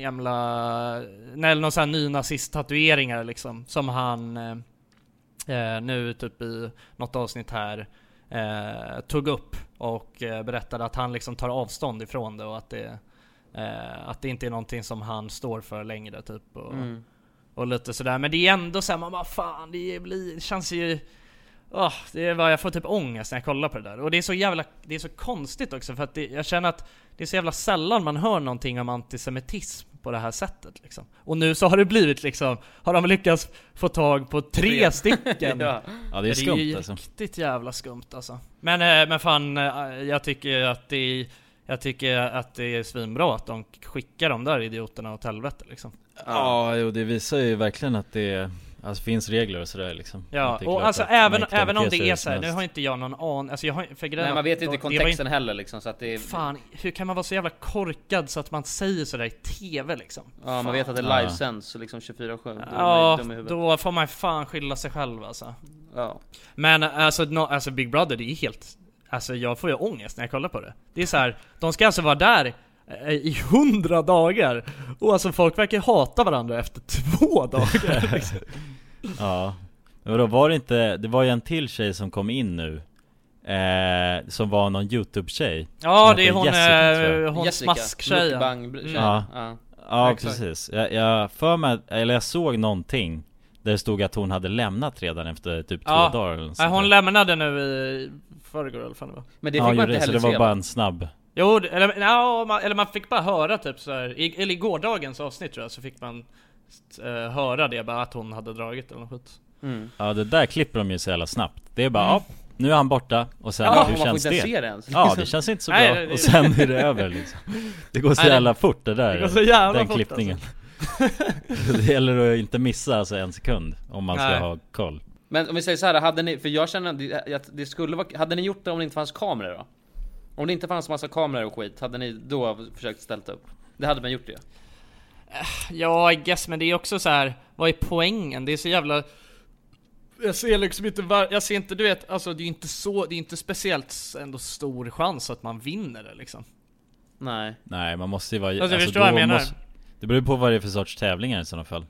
gamla, nej, någon så här nynazist-tatueringar liksom, som han eh, eh, nu typ i något avsnitt här eh, tog upp och eh, berättade att han liksom tar avstånd ifrån det och att det, eh, att det inte är någonting som han står för längre typ. Och, Mm. och lite sådär. Men det är ändå såhär, man bara fan det, blir, det känns ju Åh, det är bara, jag får typ ångest när jag kollar på det där. Och det är så jävla, det är så konstigt också för att det, jag känner att det är så jävla sällan man hör någonting om antisemitism på det här sättet liksom. Och nu så har det blivit liksom, har de lyckats få tag på tre [LAUGHS] stycken. Ja. Ja, det är skumt, Det är alltså. riktigt jävla skumt alltså. Men, eh, men fan, eh, jag tycker att det är, jag tycker att det är svinbra att de skickar de där idioterna åt helvete liksom. Ja, jo det visar ju verkligen att det alltså, finns regler och sådär liksom Ja, är och alltså man även, även om det är så här, nu har inte jag någon aning, alltså jag har, för grejen Nej man vet inte var kontexten heller liksom så att det är... Fan, hur kan man vara så jävla korkad så att man säger sådär i TV liksom? Ja man Fan. vet att det Ja. livesänds så liksom 24-7 Då är man Ja, dum i huvudet. då får man fan skylla sig själv alltså. Ja. Men alltså, no, alltså Big Brother, det är helt... Alltså jag får ju ångest när jag kollar på det. Det är så här, de ska alltså vara där eh, i hundra dagar! Och alltså folk verkar hata varandra efter två dagar liksom. [LAUGHS] Ja, men då var det inte, det var ju en till tjej som kom in nu eh, Som var någon youtube-tjej. Ja, det är hon, Jessica, eh, hon Jessica, smasktjejen. mukbang-tjejen. Ja, Ja. ja precis. Jag, jag för mig, eller jag såg någonting Där det stod att hon hade lämnat redan efter typ Ja, två dagar eller något sånt hon lämnade nu i förrgår eller vad fan det var. Men det Ja, fick man gjorde inte det, så heller det var se bara en snabb. Jo, eller, ja, man, eller man fick bara höra typ så här, i, eller i gårdagens avsnitt tror jag, så fick man höra det bara att hon hade dragit eller något skit. Mm. Ja det där klipper de ju så jävla snabbt Det är bara, Mm. ja, nu är han borta och sen, Ja, hur känns inte det? se det ens. Ja det känns inte så Nej, bra, det- det- och sen är det över liksom Det går så Nej, jävla fort det där det går så jävla Den fort, klippningen [LAUGHS] Det gäller att inte missa alltså en sekund Om man ska Nej. ha koll Men om vi säger så här, hade ni, för jag känner att det- skulle vara, hade ni gjort det om det inte fanns kameror då? Om det inte fanns massa kameror och skit, hade ni då försökt ställt upp? Det hade man gjort det Ja, I guess, men det är också så här. vad är poängen? Det är så jävla... Jag ser liksom inte var... Jag ser inte, du vet, alltså det är ju inte så, det är inte speciellt ändå stor chans att man vinner det liksom. Nej Nej man måste ju vara Alltså, förstår vad jag menar? måste- Det beror på vad det är för sorts tävlingar i sådana fall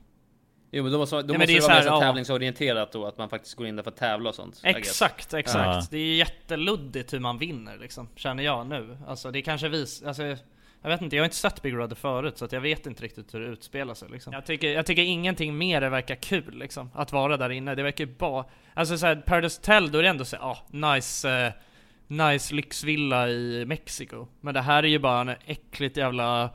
Jo men då måste, då men måste det det, vara här, mer ja. tävlingsorienterat då, att man faktiskt går in där för att tävla och sånt. Exakt, exakt. Ja. Det är jätteluddigt hur man vinner liksom, känner jag nu. Alltså det kanske vis... Alltså, jag vet inte, jag har inte sett Big Brother förut så att jag vet inte riktigt hur det utspelar sig liksom. Jag tycker, jag tycker ingenting mer det verkar kul liksom, att vara där inne. Det verkar ju bara... Alltså såhär, Paradise Hotel, då är det ändå så ah, nice, eh, nice lyxvilla i Mexiko. Men det här är ju bara en äckligt jävla...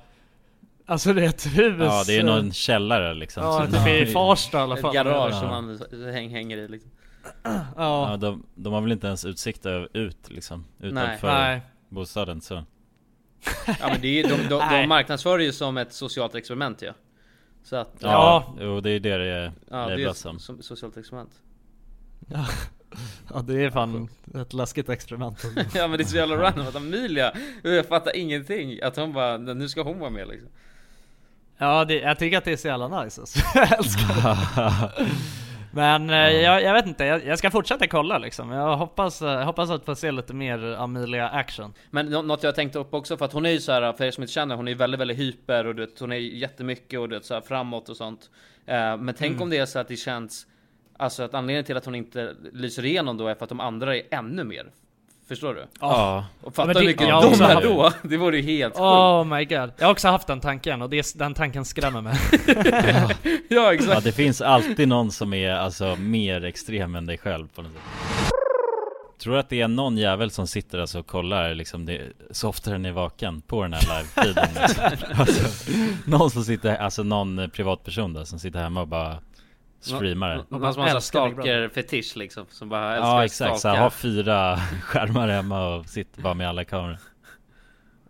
Alltså det är ett hus... Ja det är någon källare liksom Ja, Så- typ i Farsta i alla fall. Ett garage Ja. som man häng, hänger i liksom. Ja. Ja, de, de har väl inte ens utsikt ut liksom Utanför Nej. bostaden så Ja men det är ju, de, de, de marknadsför det ju som ett socialt experiment ju. Så att... Ja, jo det är det det är Ja, det är som som socialt experiment. [LAUGHS] Ja det är fan ett läskigt experiment. [LAUGHS] ja men det är så jävla random att Amelia, jag fattar ingenting. Att hon bara, nu ska hon vara med liksom. Ja, det, jag tycker att det är så jävla nice alltså. [LAUGHS] Jag älskar det. Men eh, jag, jag vet inte, jag, jag ska fortsätta kolla liksom. Jag hoppas, eh, jag hoppas att få se lite mer Amelia action. Men nå- något jag tänkte upp också, för att hon är ju så här, för er som inte känner, hon är ju väldigt, väldigt hyper och du vet, hon är jättemycket och du vet, så här framåt och sånt. Eh, men tänk Mm. om det är så att det känns, alltså att anledningen till att hon inte lyser igenom då är för att de andra är ännu mer. Förstår du? Ja. Och fatta Men hur det- mycket jag de är då! [LAUGHS] Det vore ju helt sjukt. Oh my god. Jag har också haft den tanken och det, den tanken skrämmer mig. [LAUGHS] ja exakt. Ja det finns alltid någon som är alltså mer extrem än dig själv på något sätt Tror du att det är någon jävel som sitter alltså och kollar liksom det, så ofta den är vaken på den här live-feeden liksom. [LAUGHS] alltså, Någon som sitter, alltså någon privatperson då som sitter hemma och bara streamar det Någon som har stalker-fetisch liksom, som bara älskar Ja exakt, så stalka. har fyra [LAUGHS] skärmar hemma och sitter bara med alla kameror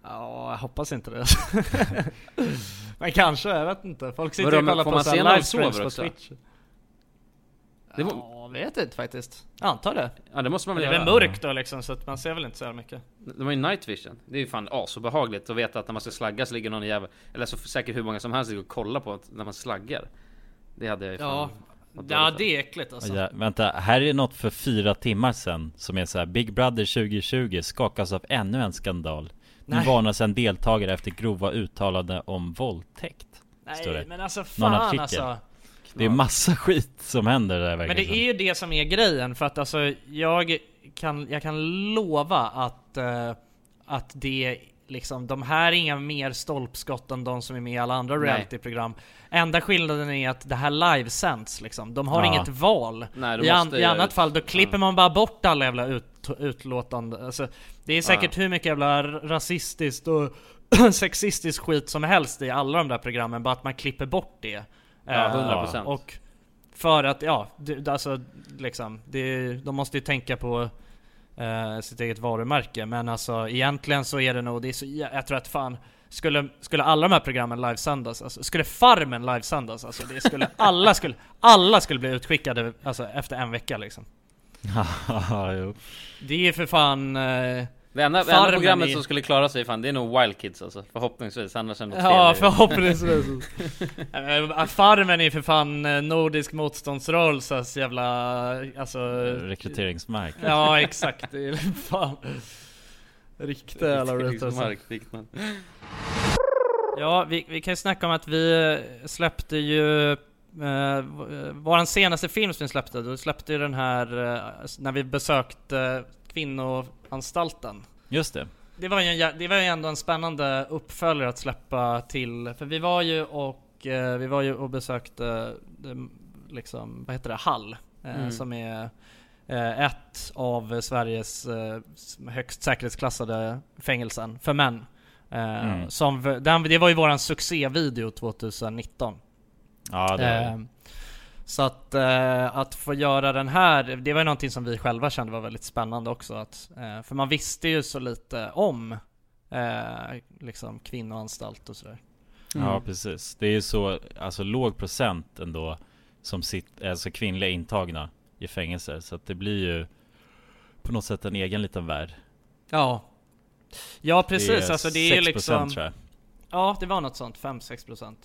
Ja, jag hoppas inte det. [LAUGHS] Men kanske, jag vet inte. Folk sitter Vadå, och kollar på man så se här när de livestreams på? Twitch. Det var- Ja, vet inte faktiskt. Jag antar det. Ja det måste man väl det är väl göra. mörkt då liksom, så att man ser väl inte så jävla mycket. De har ju night vision. Det är ju fan asobehagligt att veta att när man ska slagga så ligger någon jävel Eller så säkert hur många som helst ligger och kollar på när man slaggar Det hade jag ju fan Ja, ja det är äckligt alltså. Ja, vänta, här är något för fyra timmar sedan som är så här Big Brother 2020 skakas av ännu en skandal Nu Nej. varnas en deltagare efter grova uttalanden om våldtäkt Nej men alltså fan alltså. Det är massa [LAUGHS] skit som händer där Men verkligen det är ju det som är grejen för att alltså jag kan, jag kan lova att, eh, att det liksom, de här är inga mer stolpskott än de som är med i alla andra realityprogram. Enda skillnaden är att det här livesänds liksom. De har Ja. inget val. Nej, I, an, I annat fall, då klipper man bara bort alla jävla ut, utlåtande. Alltså, det är säkert hur mycket jävla rasistiskt och [CLEARS THROAT] sexistiskt skit som helst i alla de där programmen, bara att man klipper bort det. Ja, Eh, 100%. Och för att, ja, det, alltså liksom, det, de måste ju tänka på eh, sitt eget varumärke. Men alltså egentligen så är det nog, det är så, jag tror att fan skulle, skulle alla de här programmen livesändas, alltså, skulle Farmen livesändas, alltså det skulle, [LAUGHS] alla skulle, alla skulle bli utskickade alltså, efter en vecka liksom. [LAUGHS] Det är för fan... Eh, Det enda, det enda programmet i- som skulle klara sig fan, det är nog Wild Kids alltså Förhoppningsvis, annars är det något Ja, fel förhoppningsvis. [LAUGHS] Eh, Farmen är för fan eh, Nordisk motståndsrörelses jävla, alltså... Rekryteringsmark Ja, exakt. Det är fan... Riktiga jävla. Rekryteringsmark, fick man. Ja, vi, vi kan ju snacka om att vi släppte ju eh, v- våran senaste film som vi släppte, då släppte ju den här eh, när vi besökte kvinnoanstalten. Just det Det var ju, det var ju ändå en spännande uppföljare att släppa till, för vi var ju och, eh, vi var ju och besökte, det, liksom, vad heter det, Hall, eh, Mm. som är eh, ett av Sveriges eh, högst säkerhetsklassade fängelsen för män. Eh, Mm. som, den, det var ju våran succévideo 2019. Ja det var det. Så att, eh, att få göra den här, det var ju någonting som vi själva kände var väldigt spännande också. Att, eh, för man visste ju så lite om eh, liksom kvinnoanstalt och sådär. Ja precis. Det är ju så, alltså låg procent ändå Som sitt, alltså kvinnliga intagna i fängelser Så att det blir ju På något sätt en egen liten värld. Ja. Ja precis, Det är alltså det är ju 6% liksom... tror jag. Ja, det var något sånt, 5-6%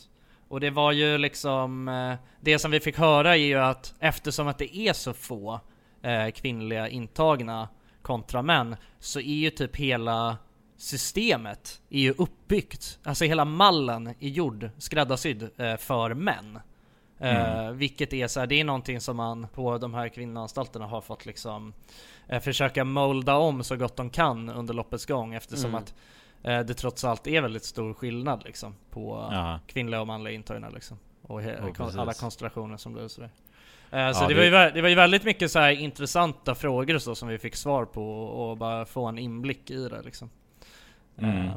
Och det var ju liksom, eh, det som vi fick höra är ju att eftersom att det är så få eh, kvinnliga intagna kontra män, så är ju typ hela systemet är ju uppbyggt, alltså hela mallen är gjord, skräddarsydd eh, för män. Mm. vilket är så här, det är någonting som man på de här kvinnoanstalterna har fått liksom eh, försöka molda om så gott de kan under loppets gång eftersom Mm. att det trots allt är väldigt stor skillnad liksom på Ja. kvinnliga och manliga intagna liksom. Och precis. alla konstellationer som blir sådär. Eh, så Ja, det, det- var ju, det var ju väldigt mycket så här intressanta frågor så som vi fick svar på och bara få en inblick i det liksom. Mm. Eh,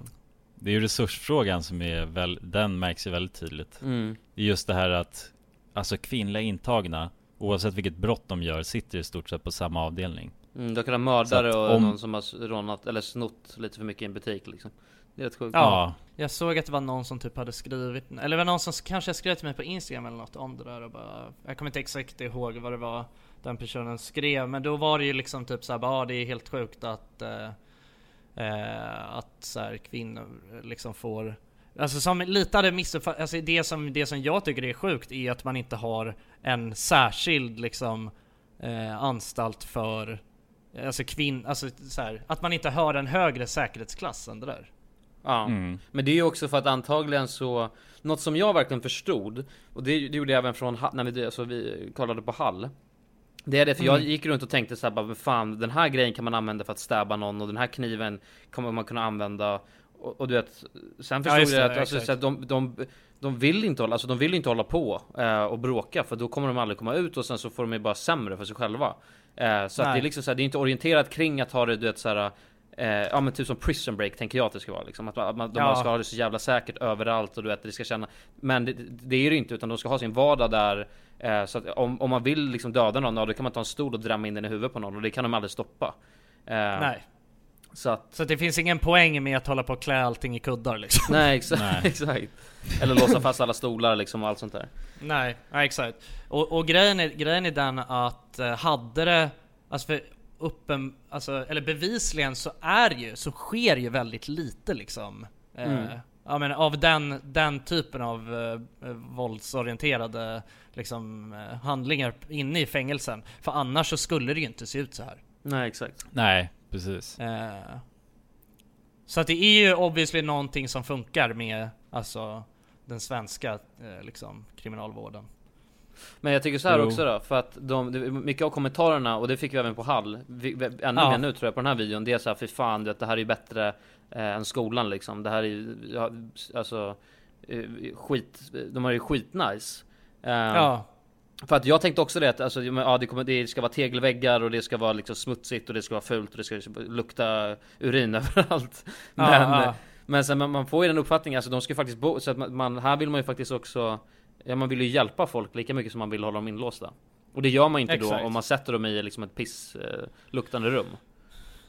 Det är ju resursfrågan som är väl, den märks ju väldigt tydligt. Mm. Det är just det här att, alltså kvinnliga intagna, oavsett vilket brott de gör, sitter i stort sett på samma avdelning. Mm, du kan ha mördare och om- någon som har rånat eller snott lite för mycket i en butik liksom. Det är rätt sjukt. Ja, jag såg att det var någon som typ hade skrivit, eller det var någon som kanske skrev till mig på Instagram eller något om det där och bara Jag kommer inte exakt ihåg vad det var den personen skrev men då var det ju liksom typ såhär bara, ah, det är helt sjukt att eh, eh, Att så här, kvinnor liksom får Alltså som lite hade missuppfattat, alltså det som, det som jag tycker är sjukt är att man inte har en särskild liksom eh, anstalt för Alltså kvinn, alltså så här, att man inte har en högre säkerhetsklass än det där. Ja, Mm. men det är ju också för att antagligen så Något som jag verkligen förstod Och det, det gjorde jag även från när vi, alltså vi kollade på Hall Det är det, för jag Mm. gick runt och tänkte såhär bara, "Men fan den här grejen kan man använda för att stäba någon och den här kniven kommer man kunna använda Och, och du vet Sen Ja, förstod just jag att alltså, så att de, de, de vill inte hålla, alltså de vill inte hålla på eh, och bråka för då kommer de aldrig komma ut och sen så får de ju bara sämre för sig själva eh, Så att det är liksom så här, det är inte orienterat kring att ha det du vet såhär Eh, ja men typ som prison break tänker jag att det ska vara liksom. Att, man- de Ja. ska ha det så jävla säkert överallt och du vet det ska känna Men det, det är det inte utan de ska ha sin vardag där eh, Så att om, om man vill liksom döda någon, ja, då kan man ta en stol och drämma in den i huvudet på någon och det kan de aldrig stoppa eh, Nej. Så att Så att det finns ingen poäng med att hålla på och klä allting i kuddar liksom. [LAUGHS] Nej exakt, Nej. [LAUGHS] exakt Eller låsa fast alla stolar liksom och allt sånt där Nej, nej exakt. Och, och grejen, är, grejen är den att eh, hade det, alltså för uppen, alltså, eller bevisligen så är ju, så sker ju väldigt lite liksom. Eh, Mm. ja, men av den, den typen av eh, våldsorienterade liksom, eh, handlingar inne i fängelsen. För annars så skulle det ju inte se ut så här. Nej exakt Nej, precis. Eh, så att det är ju obviously någonting som funkar med alltså den svenska eh, liksom, kriminalvården. Men jag tycker så här Jo. också då, för att de, mycket av kommentarerna, och det fick vi även på Hall, vi, ännu Ja. mer nu tror jag på den här videon, det är så här, för fan du vet, det här är ju bättre eh, än skolan liksom. Det här är ju, ja, alltså, eh, skit, de har ju skitnice. Eh, Ja. För att jag tänkte också det att alltså, ja, det, kommer, det ska vara tegelväggar och det ska vara liksom smutsigt och det ska vara fult och det ska lukta urin [LAUGHS] överallt. Men, Ja, ja. men sen man, får ju den uppfattningen, alltså de ska ju faktiskt bo, så att man, här vill man ju faktiskt också Ja man vill ju hjälpa folk lika mycket som man vill hålla dem inlåsta. Och det gör man inte Exakt. då om man sätter dem i liksom ett piss eh, rum.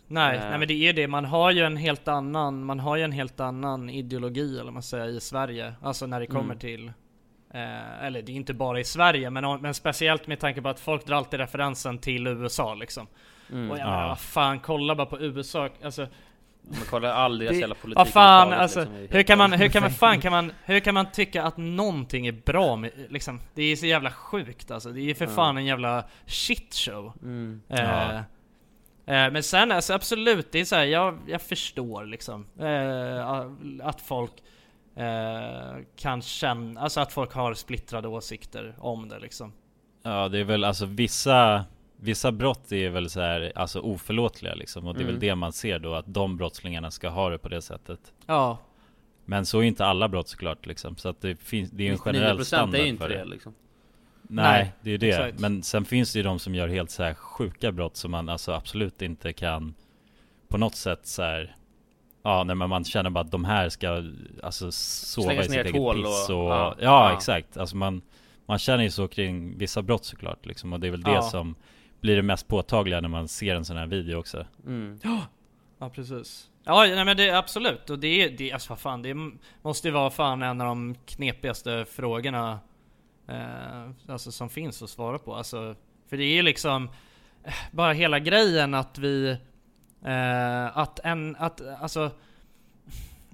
Nej, Eh. nej men det är det. Man har ju en helt annan, man har ju en helt annan ideologi eller man säger i Sverige. Alltså när det kommer Mm. till eh, eller det är inte bara i Sverige men, men speciellt med tanke på att folk drar alltid referensen till USA liksom. Mm. Och jag Ja. menar vad fan, kolla bara på USA. Alltså, Man kollar all deras jävla politik. vad fan överhuvudtaget, alltså, liksom, hur kan man, hur kan man, fan kan man, hur kan man tycka att någonting är bra med, liksom, det är så jävla sjukt alltså. Det är för Ja. fan en jävla shitshow. Mm. Eh, Ja. eh, men sen alltså absolut, det är så här, jag, jag förstår liksom eh, att folk eh, kan känna, alltså att folk har splittrade åsikter om det liksom. Ja, det är väl alltså vissa Vissa brott är väl så här, alltså oförlåtliga liksom och det är Mm. väl det man ser då att de brottslingarna ska ha det på det sättet. Ja, Men så är inte alla brott såklart liksom så att det finns, det är en generell 99% standard är inte för det det. liksom. Nej, Nej, det är ju det. exakt. Men sen finns det ju de som gör helt så här sjuka brott som man alltså absolut inte kan på något sätt så här. Ja, nej men man känner bara att de här ska alltså sova Slängas i sitt eget hål piss och- och, ja, ja, ja. exakt. Alltså man Man känner ju så kring vissa brott såklart liksom och det är väl det Ja. som blir det mest påtagliga när man ser en sån här video också. Mm. ja precis. Ja, nej men det är absolut. Och det är, det, alltså vad fan, det måste ju vara fan en av de knepigaste frågorna eh, alltså som finns att svara på. Alltså, för det är ju liksom eh, bara hela grejen att vi eh, att en, att alltså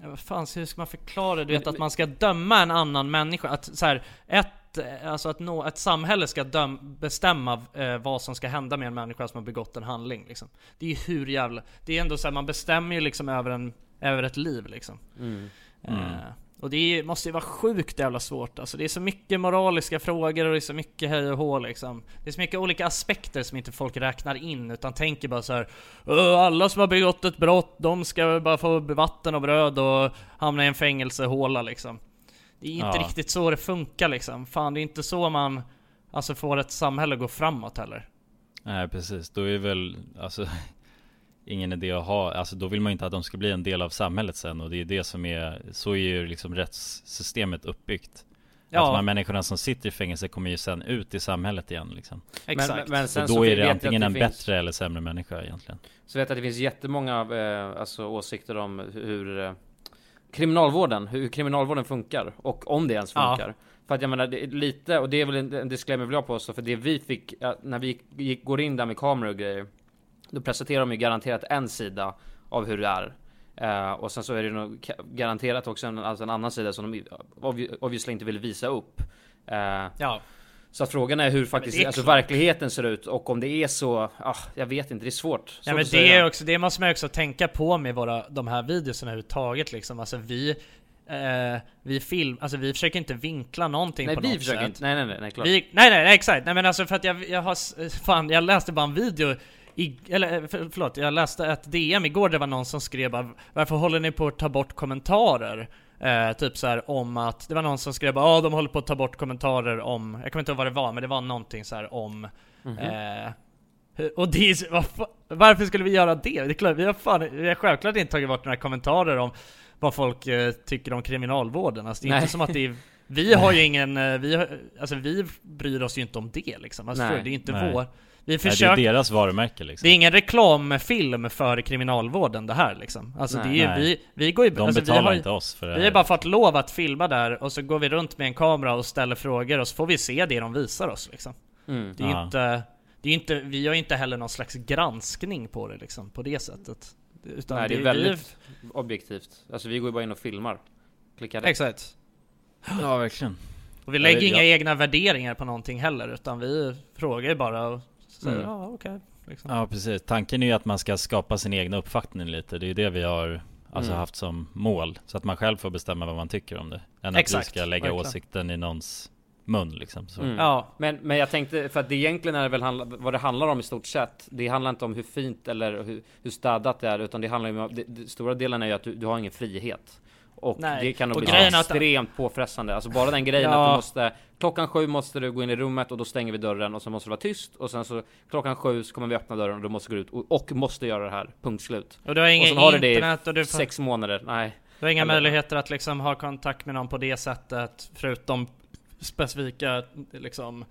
vad fan, hur ska man förklara det? Du vet att man ska döma en annan människa, att så här, ett, eh, alltså att nå, ett samhälle ska döm, bestämma eh, vad som ska hända med en människa som har begått en handling liksom. Det är ju hur jävla, det är ändå så här, man bestämmer ju liksom över en, över ett liv liksom. Mm. Eh, Mm. Och det är, måste ju vara sjukt jävla svårt alltså. Det är så mycket moraliska frågor och det är så mycket hej och hå liksom. Det är så mycket olika aspekter som inte folk räknar in utan tänker bara så här. "Åh, Alla som har begått ett brott, de ska bara få vatten och bröd och hamna i en fängelsehåla liksom. Det är inte Ja. riktigt så det funkar liksom. Fan, det är inte så man alltså får ett samhälle att gå framåt heller. Nej precis, då är väl alltså ingen idé att ha, alltså då vill man inte att de ska bli en del av samhället sen och det är det som är, så är ju liksom rättssystemet uppbyggt. Ja. Att de här människorna som sitter i fängelse kommer ju sen ut i samhället igen liksom. Exakt. Men, men sen då så är det antingen en finns- bättre eller sämre människa egentligen. Så vet jag att det finns jättemånga eh, alltså, åsikter om hur eh, kriminalvården, hur kriminalvården funkar och om det ens Ja. funkar. För att jag menar, det är lite, och det är väl en, en disclaimer vill jag påstå, för det vi fick, ja, när vi gick, går in där med kameror och grejer, då presenterar de ju garanterat en sida av hur det är. Eh, och sen så är det nog garanterat också en, alltså en annan sida som de obvi- obviously inte vill visa upp. Eh, Ja. Så att frågan är hur faktiskt, det är alltså klart. verkligheten ser ut och om det är så, ah, jag vet inte, det är svårt. svårt Ja men det, är också, det måste man också tänka på med våra, de här videorna överhuvudtaget liksom. Alltså vi, eh, vi film, alltså vi försöker inte vinkla någonting Nej på vi något försöker sätt. inte, nej nej nej, nej klart. Vi, nej, nej nej exakt, nej men alltså för att jag, jag har, fan jag läste bara en video i, eller eh, för, förlåt, jag läste ett DM igår det var någon som skrev bara, Varför håller ni på att ta bort kommentarer? Eh, typ så här om att, det var någon som skrev ja de håller på att ta bort kommentarer om, jag kommer inte ihåg vad det var men det var någonting så här om Mhm. eh, hur- och det är, fa- varför skulle vi göra det? Det är klart, vi har fan, vi har självklart inte tagit bort några kommentarer om vad folk eh, tycker om kriminalvården. Alltså det är Nej. inte som att det är, [LAUGHS] vi har ju ingen, eh, vi har, alltså vi bryr oss ju inte om det liksom. Alltså för, det är inte Nej. vår. Vi Nej, försöker, det är deras varumärke liksom. det är ingen reklamfilm för kriminalvården det här liksom. Alltså Nej. det är ju, Nej. vi, vi går ju, De alltså, vi betalar har, inte oss för det Vi har bara fått lov att filma där och så går vi runt med en kamera och ställer frågor och så får vi se det de visar oss liksom. Mm. Det är Ja. inte, det är inte, vi ju inte heller någon slags granskning på det liksom, på det sättet. Utan Nej det är vi- väldigt objektivt. Alltså vi går ju bara in och filmar. Klickar rätt. Exakt. Ja verkligen. Och vi lägger vet- inga jag- egna värderingar på någonting heller, utan vi frågar ju bara och säger Mm. ja okej. liksom. Ja precis, tanken är ju att man ska skapa sin egna uppfattning lite Det är ju det vi har alltså Mm. haft som mål Så att man själv får bestämma vad man tycker om det Än Exakt, att vi ska lägga verkligen. åsikten i någons mun liksom så. Mm. Ja. Men, men jag tänkte, för att det egentligen är det väl handla, vad det handlar om i stort sett. Det handlar inte om hur fint eller hur, hur städat det är, utan det handlar om, det, det, stora delen är ju att du, du har ingen frihet. Och Nej. det kan nog Och bli är att- extremt påfrestande. Alltså bara den grejen Ja. att du måste, klockan sju måste du gå in i rummet och då stänger vi dörren och så måste det vara tyst. Och sen så klockan sju så kommer vi öppna dörren och då måste du gå ut och, och måste göra det här, punkt slut. Och du har ingen sen har du det i internet och du får- sex månader, nej. Du har inga Eller- möjligheter att liksom ha kontakt med någon på det sättet, förutom specifika liksom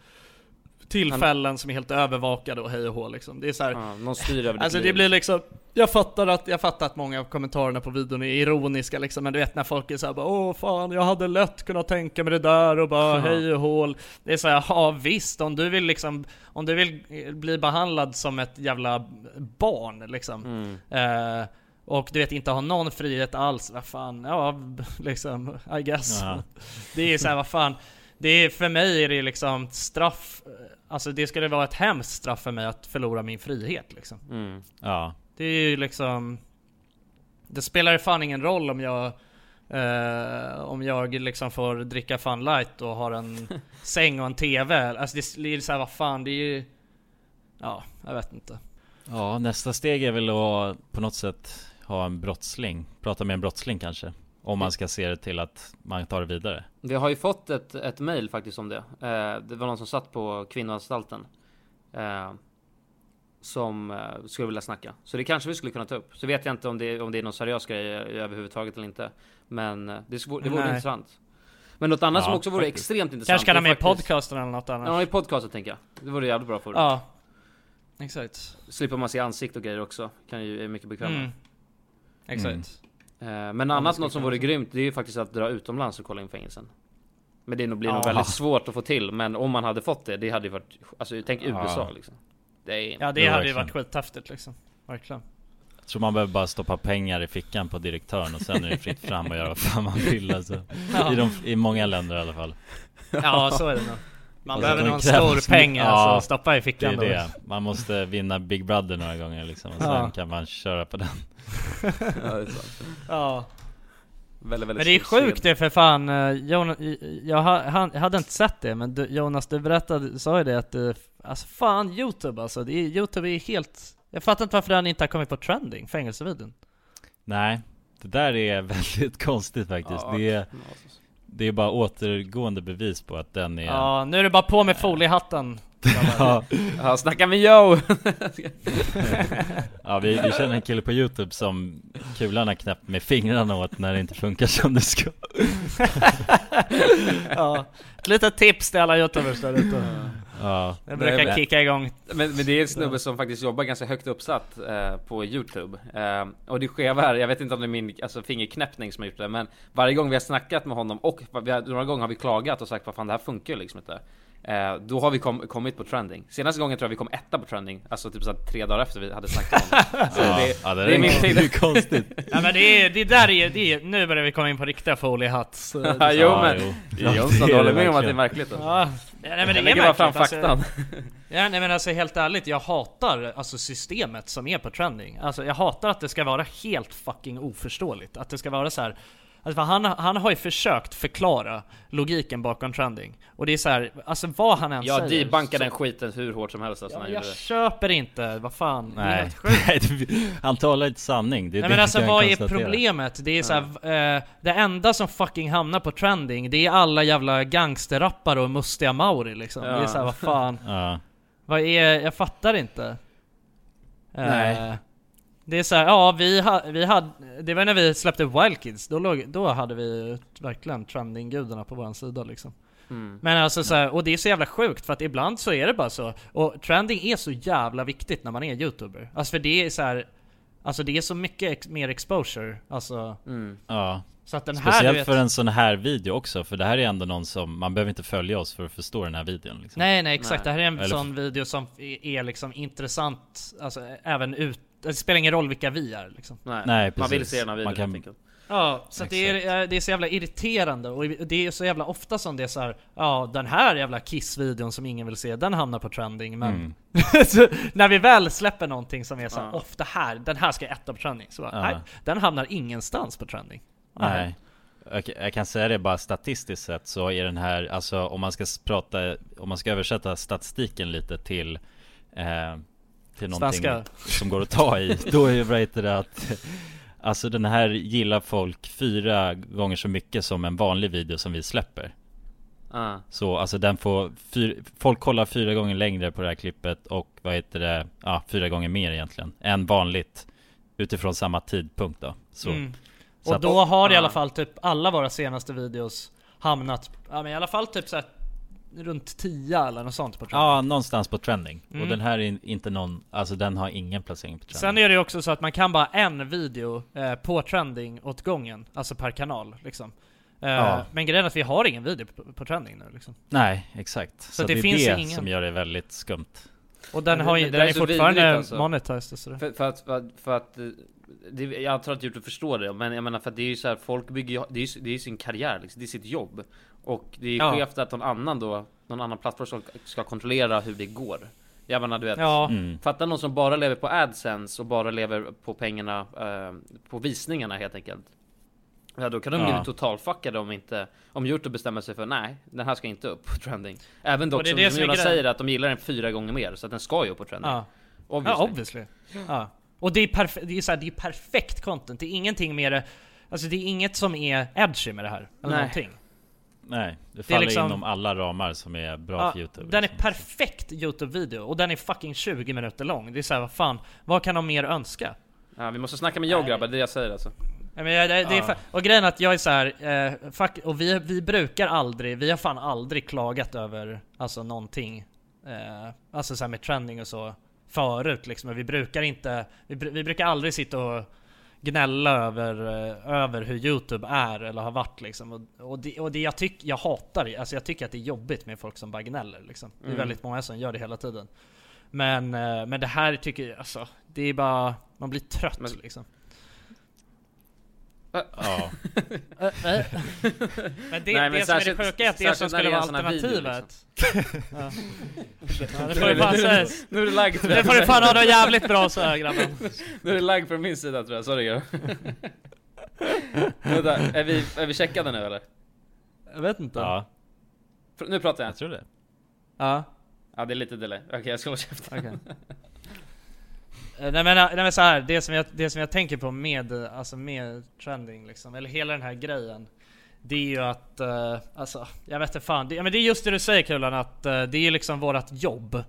tillfällen som är helt övervakade och hej och hå liksom. Det är så här, Ja, någon styr över Alltså det liv. blir liksom, jag fattar att, jag fattar att många av kommentarerna på videon är ironiska liksom, men du vet när folk är såhär bara Åh fan, jag hade lätt kunnat tänka mig det där och bara Ja. hej och hål. Det är såhär, ja visst, om du vill liksom, om du vill bli behandlad som ett jävla barn liksom. Mm. Eh, och du vet inte ha någon frihet alls, vad fan, ja [LAUGHS] liksom, I guess. Ja. Det är såhär, vad fan. Det är, för mig är det liksom straff, alltså det skulle vara ett hemskt straff för mig att förlora min frihet liksom. Mm. Ja, Det är ju liksom Det spelar fan ingen roll om jag eh, Om jag liksom får dricka Fun Light och har en [LAUGHS] säng och en TV Alltså det är såhär, vad fan det är ju Ja, jag vet inte. Ja nästa steg är väl att på något sätt ha en brottsling. Prata med en brottsling kanske Om man ska se det till att man tar det vidare Vi har ju fått ett, ett mail faktiskt om det. Eh, det var någon som satt på kvinnoanstalten. Eh, som eh, skulle vilja snacka. Så det kanske vi skulle kunna ta upp. Så vet jag inte om det, om det är någon seriös grej överhuvudtaget eller inte. Men eh, det, svår, det vore Nej. intressant. Men något annat Ja, som också vore faktiskt. extremt intressant. Kanske kan ha med faktiskt- podcasten eller något annat Ja, i podcasten tänker jag. Det vore jävligt bra för. Ja Exakt Slipper man se ansikt och grejer också. Kan ju, är mycket bekvämare. mm. Exakt Eh, men det annat något som vore grymt, det är ju faktiskt att dra utomlands och kolla in fängelsen. Men det nog blir nog väldigt svårt att få till, men om man hade fått det, det hade ju varit, alltså tänk Ja. USA liksom. Det är, Ja det Ja, hade ju varit skithäftigt liksom Verkligen Jag tror man behöver bara stoppa pengar i fickan på direktören och sen är det fritt fram och göra vad fan man vill alltså. Ja. I, de, I många länder i alla fall Ja så är det nog Man Och behöver någon stor peng Ja, alltså, stoppa i Det fickan är då. det, man måste vinna Big Brother några gånger liksom och sen Ja. kan man köra på den [LAUGHS] ja, det är sant. Ja Väldigt, väldigt Men det är sjukt det för fan, eh, Jonas, jag, ha- han, jag hade inte sett det men du, Jonas du berättade, sa ju det att du, alltså fan Youtube alltså, det är, Youtube är helt Jag fattar inte varför den inte har kommit på trending, fängelsevideon Nej, det där är [LAUGHS] väldigt konstigt faktiskt. Ja, det, är, det är bara återgående bevis på att den är... Ja, nu är det bara på med foliehatten [LAUGHS] ja. Ja, snacka med Joe! [LAUGHS] ja, vi, vi känner en kille på Youtube som kulan har knäppt med fingrarna åt när det inte funkar som det ska. [LAUGHS] Ja, ett litet tips till alla youtubers där ute Ja. Det brukar men- kicka igång. Men, men det är en snubbe som faktiskt jobbar ganska högt uppsatt eh, på Youtube. Eh, Och det skeva är, jag vet inte om det är min alltså, fingerknäppning som har gjort det Men varje gång vi har snackat med honom och vi har, några gånger har vi klagat och sagt vad fan det här funkar liksom inte eh, Då har vi kom, kommit på trending Senaste gången tror jag vi kom etta på trending Alltså typ så här, tre dagar efter vi hade snackat om det [LAUGHS] Så Ja, det, ja, det det är är min konstigt. tid [LAUGHS] konstigt. Ja men det är, det där är, det är, nu börjar vi komma in på riktiga foliehatt [LAUGHS] Ja, jo, men- Ja, Jonsson, det du är håller det med om att det är märkligt alltså. Ja, nej men det Jag är lägger bara fram märkligt, faktan. Alltså, ja, nej men alltså helt ärligt, jag hatar alltså systemet som är på trending. Alltså jag hatar att det ska vara helt fucking oförståeligt. Att det ska vara så här. Alltså, för han, han har ju försökt förklara logiken bakom trending. Och det är så här, alltså vad han än Jag säger. debunkar så- den skiten hur hårt som helst alltså, Ja, jag gjorde det. köper inte, vad fan. det är Nej, [LAUGHS] han talar inte sanning. Det är Nej det men alltså vad är problemet? Det är så här, eh, det enda som fucking hamnar på trending, det är alla jävla gangsterrappare och mustiga mauri liksom. Det är Ja. så här, vad fan. [LAUGHS] Ja. Vad är, jag fattar inte. Eh, Nej. Det är så här, ja vi, ha, vi hade, det var när vi släppte Wild Kids, då, låg, då hade vi verkligen trending-gudarna på våran sida liksom. Mm. Men alltså så här, och det är så jävla sjukt för att ibland så är det bara så. Och trending är så jävla viktigt när man är youtuber. Alltså för det är så här, Alltså det är så mycket ex- mer exposure, alltså Mm. Ja. Så att den här, Speciellt du vet- för en sån här video också, för det här är ändå någon som, man behöver inte följa oss för att förstå den här videon liksom. Nej nej exakt, Nej. det här är en Eller- sån video som är, är liksom intressant, alltså även ut, det spelar ingen roll vilka vi är liksom. Nej, Nej, man vill se den här videon kan- helt enkelt. Ja, så att det, är, det är så jävla irriterande och det är så jävla ofta som det är så här, ja den här jävla Kiss-videon som ingen vill se, den hamnar på trending men Mm. [LAUGHS] när vi väl släpper någonting som är så här, Ja. ofta här, den här ska etta på trending, så bara, Ja. nej, den hamnar ingenstans på trending. Nej. Jag, jag kan säga det bara statistiskt sett så är den här, alltså om man ska prata, om man ska översätta statistiken lite till eh, till någonting Svenska. som går att ta i, [LAUGHS] då är vad heter det att Alltså den här gillar folk fyra gånger så mycket som en vanlig video som vi släpper Ah. Så alltså den får, fyr, folk kollar fyra gånger längre på det här klippet och vad heter det, ja fyra gånger mer egentligen än vanligt Utifrån samma tidpunkt då så, Mm. så Och att- då har i Ja. alla fall typ alla våra senaste videos hamnat, ja men i alla fall typ så här, runt 10 eller något sånt på trending. Ja, någonstans på trending. Mm. Och den här är in- inte någon, alltså den har ingen placering på trending. Sen är det ju också så att man kan bara en video eh, på trending åt gången, alltså per kanal liksom. Eh, Ja. Men grejen är att vi har ingen video på, på trending nu liksom. Nej, exakt. Så, det det, är finns det ingen. som gör det väldigt skumt. Och den har det- ju, det den där är, är så fortfarande vidrigt, alltså. monetized och sådär. För, för att, för att, för att eh, det, jag tror att Youtube förstår det, men jag menar för att det är ju så här, folk bygger det är ju det är sin karriär liksom, det är sitt jobb. Och det är ju Ja. skevt att någon annan då, någon annan plattform ska, ska kontrollera hur det går. Jag menar du vet, Ja. Mm. fatta någon som bara lever på AdSense och bara lever på pengarna, eh, på visningarna helt enkelt. Ja då kan de Ja. bli totalfuckade om inte, om Youtube bestämmer sig för nej, den här ska inte upp på trending. Även dock som, som Jonas säger att de gillar den fyra gånger mer, så att den ska ju upp på trending. Ja. Obviously. Ja, obviously. Ja. Och det är, perf- det, är så här, det är perfekt content, det är ingenting mer Alltså det är inget som är edgy med det här, eller Nej. någonting. Nej, det Det är faller liksom- inom alla ramar som är bra Ja, för Youtube. den är liksom. perfekt Youtube-video, och den är fucking 20 minuter lång. Det är såhär, vad fan, vad kan de mer önska? Ja, vi måste snacka med Joe grabbar, det är det jag säger alltså. Ja, men jag, det, det är Ja. fa- och grejen är att jag är så här, eh, fuck, och vi, vi brukar aldrig, vi har fan aldrig klagat över alltså någonting, eh, alltså så här med trending och så förut liksom. Men vi brukar inte, vi, vi brukar aldrig sitta och gnälla över, eh, över hur Youtube är eller har varit liksom. Och, och, det, och det jag tycker, jag hatar det, alltså jag tycker att det är jobbigt med folk som bara gnäller liksom. Det är Mm. väldigt många som gör det hela tiden. Men, eh, men det här tycker jag, alltså, det är bara, man blir trött Men- liksom. Ja. Men det, Nej, men det som är det sjuka är att det som skulle vara alternativet ja. Ja, det får du fan nu- säga Nu är det lagg tror Det får du fan ha det jävligt bra så här grabben Nu är det lagg från min sida tror jag, sorry grabbar. Vänta, är vi, är vi checkade nu eller? Jag vet inte. Ja, Nu pratar jag. jag tror det. Ja. Ja det är lite delay. Okej jag ska hålla käften. Okej. Eh, Nej men, nej men så här, det som, jag, det som jag tänker på med, eh, alltså med trending liksom, eller hela den här grejen Det är ju att, eh, alltså, jag vet inte fan, det, ja, men det är just det du säger Kulan att eh, det är liksom vårat jobb eh,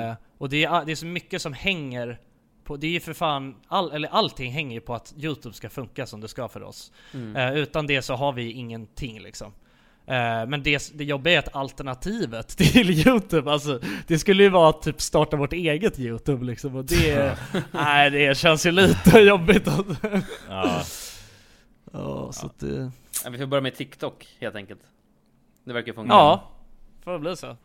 Mm. Och det är, det är så mycket som hänger på, det är ju för fan, all, eller allting hänger ju på att Youtube ska funka som det ska för oss Mm. eh, Utan det så har vi ingenting liksom Eh, Men det, det jobbiga är att alternativet [LAUGHS] till Youtube, alltså det skulle ju vara att typ starta vårt eget Youtube liksom och det, [LAUGHS] nej det känns ju lite [LAUGHS] jobbigt alltså. Ja. Ja, så att det, Ja, vi får börja med TikTok helt enkelt. Det verkar funka. ja, får det bli så.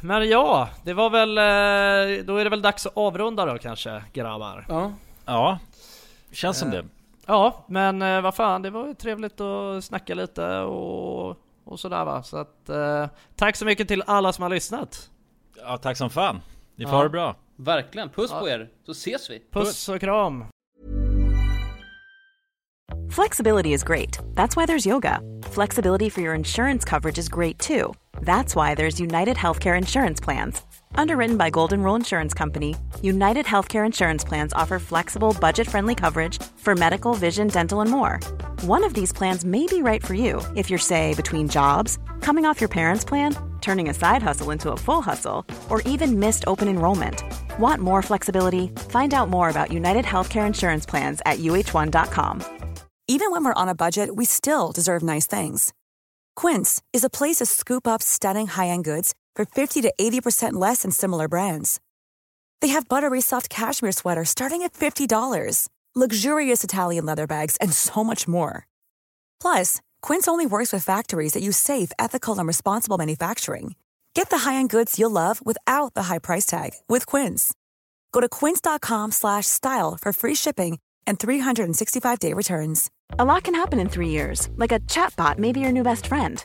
Men ja, det var väl, eh, då är det väl dags att avrunda då kanske grabbar? Ja. Ja, känns som Eh, det. Ja, men eh, vad fan, det var ju trevligt att snacka lite och, och sådär va. Så att eh, tack så mycket till alla som har lyssnat. Ja, tack som fan. Ni får Ja. ha det bra. Verkligen. Puss Ja. på er, så ses vi. Puss och kram. Flexibility is great. That's why there's yoga. Flexibility for your insurance coverage is great too. That's why there's United Healthcare Insurance Plans. Underwritten by Golden Rule Insurance Company, United Healthcare Insurance Plans offer flexible, budget friendly coverage for medical, vision, dental, and more. One of these plans may be right for you if you're, say, between jobs, coming off your parents' plan, turning a side hustle into a full hustle, or even missed open enrollment. Want more flexibility? Find out more about United Healthcare Insurance Plans at uh1.com. Even when we're on a budget, we still deserve nice things. Quince is a place to scoop up stunning high-end goods for 50 to 80% less than similar brands. They have buttery soft cashmere sweaters starting at $50, luxurious Italian leather bags, and so much more. Plus, Quince only works with factories that use safe, ethical, and responsible manufacturing. Get the high-end goods you'll love without the high price tag with Quince. Go to quince.com slash style for free shipping and 365-day returns. A lot can happen in three years, like a chatbot may be your new best friend.